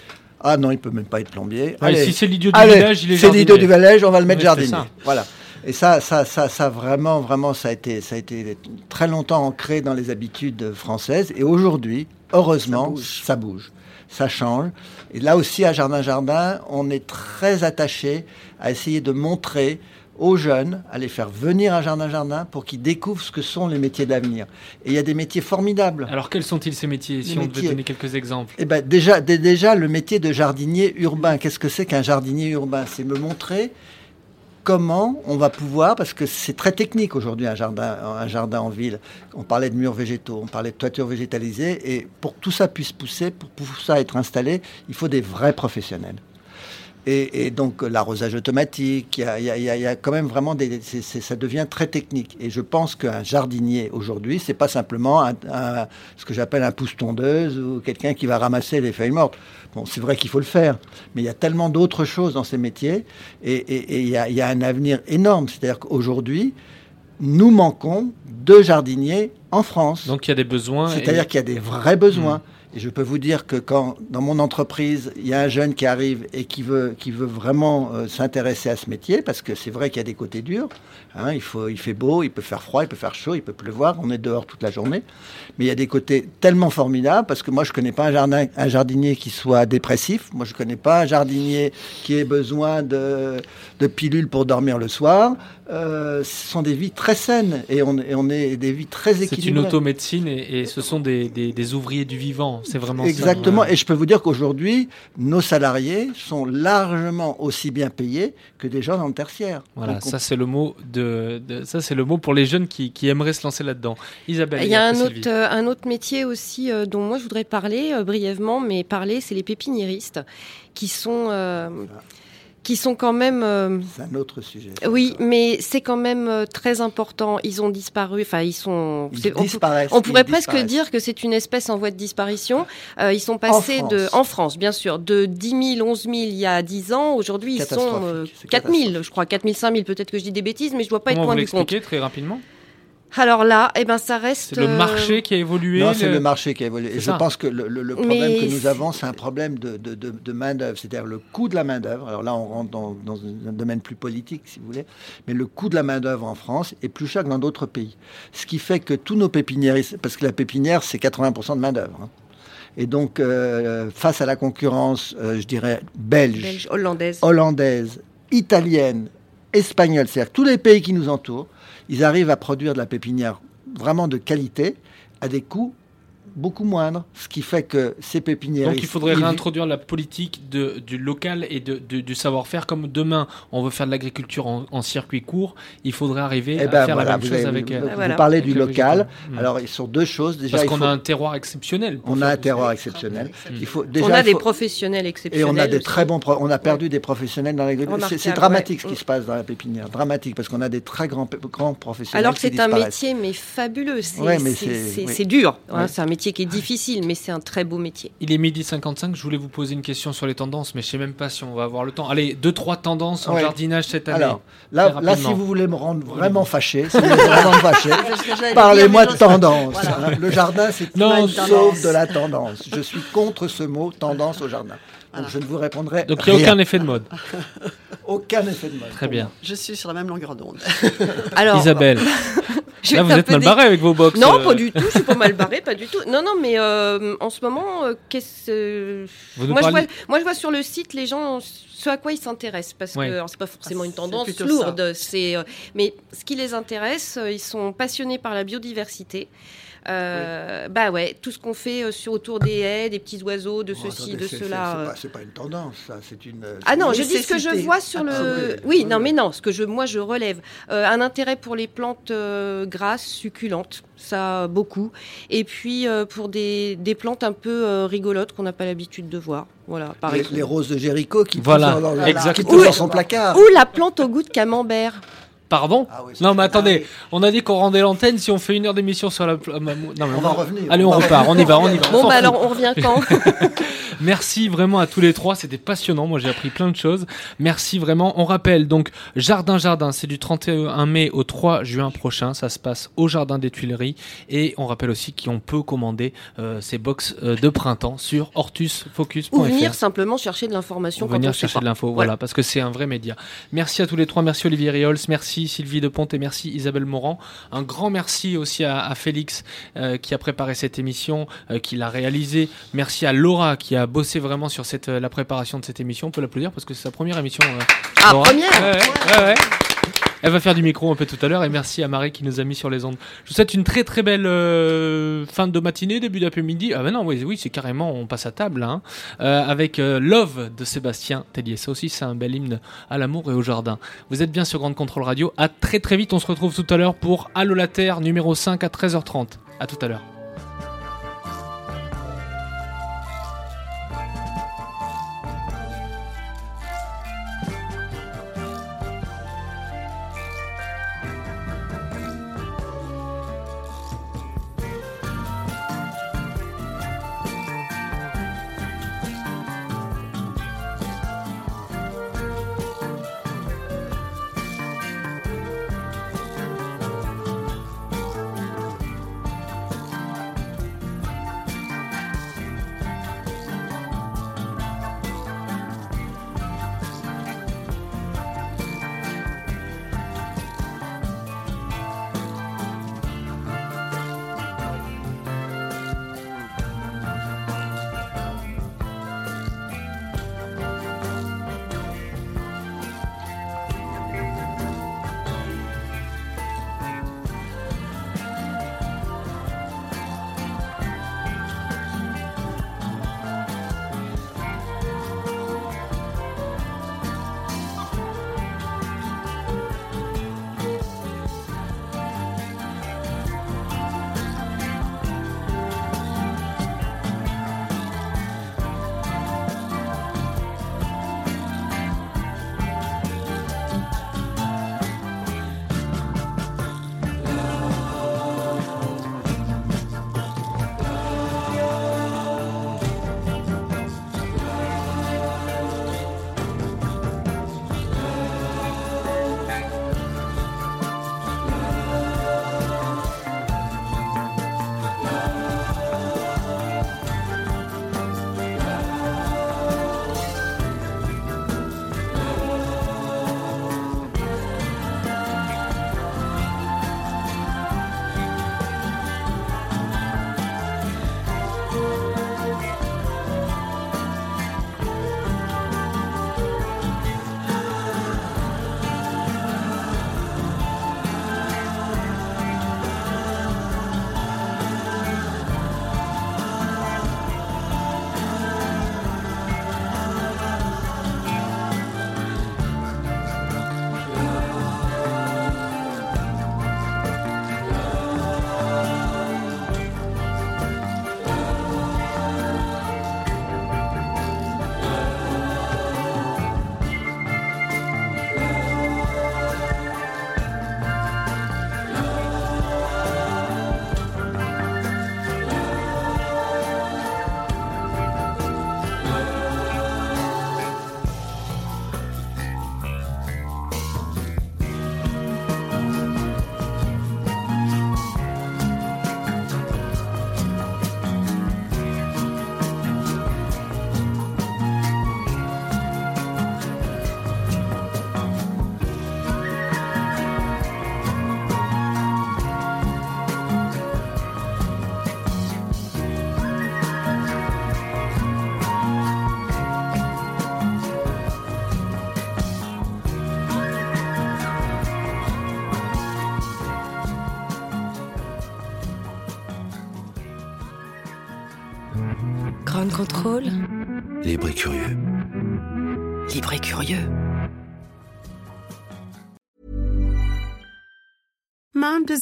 Ah non, il peut même pas être plombier. Ouais, Allez, si c'est l'idiot du Allez, village, il est c'est l'idiot du village, on va le mettre Ouais, jardinier. Voilà. Et ça, ça, ça, ça, vraiment, vraiment, ça a été, ça a été très longtemps ancré dans les habitudes françaises. Et aujourd'hui, heureusement, ça bouge. ça change. Et là aussi, à Jardin Jardin, on est très attaché à essayer de montrer aux jeunes, à les faire venir à Jardin Jardin pour qu'ils découvrent ce que sont les métiers d'avenir. Et il y a des métiers formidables. Alors quels sont-ils ces métiers Si Les on devait métiers. donner quelques exemples? Eh ben, déjà, dé- déjà, le métier de jardinier urbain, qu'est-ce que c'est qu'un jardinier urbain? C'est me montrer comment on va pouvoir, parce que c'est très technique aujourd'hui un jardin, en ville. On parlait de murs végétaux, on parlait de toitures végétalisées, et pour que tout ça puisse pousser, pour que tout ça être installé, il faut des vrais professionnels. Et, et donc l'arrosage automatique, il y a, y y quand même vraiment des, ça devient très technique. Et je pense qu'un jardinier aujourd'hui, c'est pas simplement un- un- ce que j'appelle un pouce tondeuse ou quelqu'un qui va ramasser les feuilles mortes. Bon, c'est vrai qu'il faut le faire, mais il y a tellement d'autres choses dans ces métiers et, il, y a, il y a un avenir énorme. C'est-à-dire qu'aujourd'hui, nous manquons de jardiniers en France. Donc il y a des besoins. et- C'est-à-dire qu'il y a des vrais besoins. Je peux vous dire que quand dans mon entreprise, il y a un jeune qui arrive et qui veut, qui veut vraiment euh, s'intéresser à ce métier, parce que c'est vrai qu'il y a des côtés durs. Hein, il, faut, il fait beau, il peut faire froid, il peut faire chaud, il peut pleuvoir, on est dehors toute la journée. Mais il y a des côtés tellement formidables, parce que moi je connais pas un, jardin, un jardinier qui soit dépressif. Moi je connais pas un jardinier qui ait besoin de, de pilules pour dormir le soir. Euh, ce sont des vies très saines et on, et on est des vies très C'est équilibrées. une automédecine et, et ce sont des, des- des ouvriers du vivant. C'est vraiment ça. Exactement. Et je peux vous dire qu'aujourd'hui, nos salariés sont largement aussi bien payés que des gens dans le tertiaire. Voilà, Donc, on- ça c'est le mot de, de- ça c'est le mot pour les jeunes qui, qui aimeraient se lancer là-dedans. Isabelle. Il y a et un après autre, Sylvie. euh, un autre métier aussi euh, dont moi je voudrais parler euh, brièvement, mais parler, c'est les pépiniéristes qui sont, euh, qui sont quand même. euh, c'est un autre sujet. oui, mais c'est quand même euh, très important. Ils ont disparu. Enfin, ils sont. Ils on, disparaissent. on pourrait ils presque dire que c'est une espèce en voie de disparition. Euh, ils sont passés France. de, en France, bien sûr, de 10 000, 11 000 il y a 10 ans. Aujourd'hui, ils sont Catastrophique, euh, c'est 4 000, catastrophique. je crois, 4 000, 5 000. Peut-être que je dis des bêtises, mais je dois pas Comment être vous loin du compte. l'expliquez très rapidement? Alors là, eh ben, ça reste. C'est le euh, marché qui a évolué Non, c'est le- le marché qui a évolué. Et je ça. pense que le, le- le problème Mais que nous avons, c'est un problème de, de, de- de main-d'œuvre, c'est-à-dire le coût de la main-d'œuvre. Alors là, on rentre dans, dans un domaine plus politique, si vous voulez, mais le coût de la main-d'œuvre en France est plus cher que dans d'autres pays. Ce qui fait que tous nos pépiniéristes, parce que la pépinière, c'est 80% de main-d'œuvre. hein. Et donc, euh, face à la concurrence, euh, je dirais, belge, belge, hollandaise. hollandaise, italienne, espagnole, c'est-à-dire tous les pays qui nous entourent, ils arrivent à produire de la pépinière vraiment de qualité à des coûts beaucoup moindres, ce qui fait que ces pépinières... Donc il faudrait réintroduire la politique de, du local et de, de- du savoir-faire. Comme demain, on veut faire de l'agriculture en, en circuit court, il faudrait arriver Eh à ben faire voilà, la même chose avez- avec, euh, vous- vous parlez avec du local. végétal. Mm. Alors, sur deux choses. Déjà, Parce qu'on faut- a un terroir exceptionnel. on a un terroir exceptionnel. Il faut déjà on a il des professionnels et exceptionnels. on a des aussi. très bons. pro- On a perdu des professionnels dans l'agriculture. C'est- dramatique ouais. ce qui se passe dans la pépinière. Dramatique parce qu'on a des très grands, grands professionnels. Alors que c'est un métier mais fabuleux. C'est Ouais, mais c'est- c'est- c'est- oui. c'est dur. hein. C'est un métier qui est difficile, mais c'est un très beau métier. Il est midi 55, je voulais vous poser une question sur les tendances, mais je sais même pas si on va avoir le temps. Allez, deux, trois tendances en Ouais. jardinage cette année. Alors, là, là, si vous voulez me rendre vraiment fâché, si (laughs) vraiment parlez-moi de tendance. Voilà. hein. Le jardin, c'est Non, sauf tendance. de la tendance. Je suis contre ce mot tendance au jardin. Donc, je ne vous répondrai Donc il n'y a aucun effet de mode. Aucun effet de mode. Très bien. Je suis sur la même longueur d'onde. (laughs) Alors, Isabelle, (laughs) là vous êtes mal barré avec vos box. Non, euh, pas du tout. Je suis pas mal barrée, pas du tout. Non, non, mais euh, en ce moment, euh, qu'est-ce Vous nous moi, je vois, moi, je vois sur le site les gens ce à quoi ils s'intéressent parce Ouais. que alors, c'est pas forcément Ah, une tendance lourde. C'est euh, mais ce qui les intéresse, euh, ils sont passionnés par la biodiversité. Euh, Bah ouais, tout ce qu'on fait euh, sur autour des haies, des petits oiseaux, de Oh, ceci, attendez, de cela. c'est- euh. C'est pas, c'est pas une tendance, ça. C'est une. Ah non, une je dis ce que je vois sur le. Absolument. Oui, Oui, non, mais non, ce que je, moi je relève. Euh, un intérêt pour les plantes euh, grasses, succulentes, ça beaucoup. Et puis euh, pour des, des plantes un peu euh, rigolotes qu'on n'a pas l'habitude de voir. Voilà, par les, exemple. les roses de Jéricho qui Voilà, poussent dans, dans- exactement. qui poussent dans Oui. son placard. Ou la plante au goût de camembert. Pardon Ah oui, Non mais Ah attendez, oui. on a dit qu'on rendait l'antenne si on fait une heure d'émission sur la... ah, Non, mais On va revenir. Allez, on repart, on y va, on y va. Bon, bah alors on revient quand? (laughs) Merci vraiment à tous les trois, c'était passionnant. Moi j'ai appris plein de choses. Merci vraiment. On rappelle donc Jardin Jardin, c'est du 31 mai au 3 juin prochain. Ça se passe au Jardin des Tuileries. Et on rappelle aussi qu'on peut commander euh, ces box euh, de printemps sur hortusfocus.fr. Ou venir simplement chercher de l'information venir on chercher pas. de l'info, voilà, parce que c'est un vrai média. Merci à tous les trois, merci Olivier Riols, merci Sylvie Deponte et merci Isabelle Morand. Un grand merci aussi à, à Félix euh, qui a préparé cette émission, euh, qui l'a réalisée. Merci à Laura qui a bossé vraiment sur cette, euh, la préparation de cette émission. On peut l'applaudir parce que c'est sa première émission. Ah, Laura. première Ouais, ouais, ouais, ouais. Elle va faire du micro un peu tout à l'heure et merci à Marie qui nous a mis sur les ondes. Je vous souhaite une très très belle euh, fin de matinée, début d'après-midi. Ah ben non, oui, oui c'est carrément, on passe à table hein. Euh, avec euh, Love de Sébastien Tellier. Ça aussi c'est un bel hymne à l'amour et au jardin. Vous êtes bien sur Grande Contrôle Radio. À très très vite, on se retrouve tout à l'heure pour Allo la Terre numéro 5 à 13h30. À tout à l'heure. Control. Libre et curieux.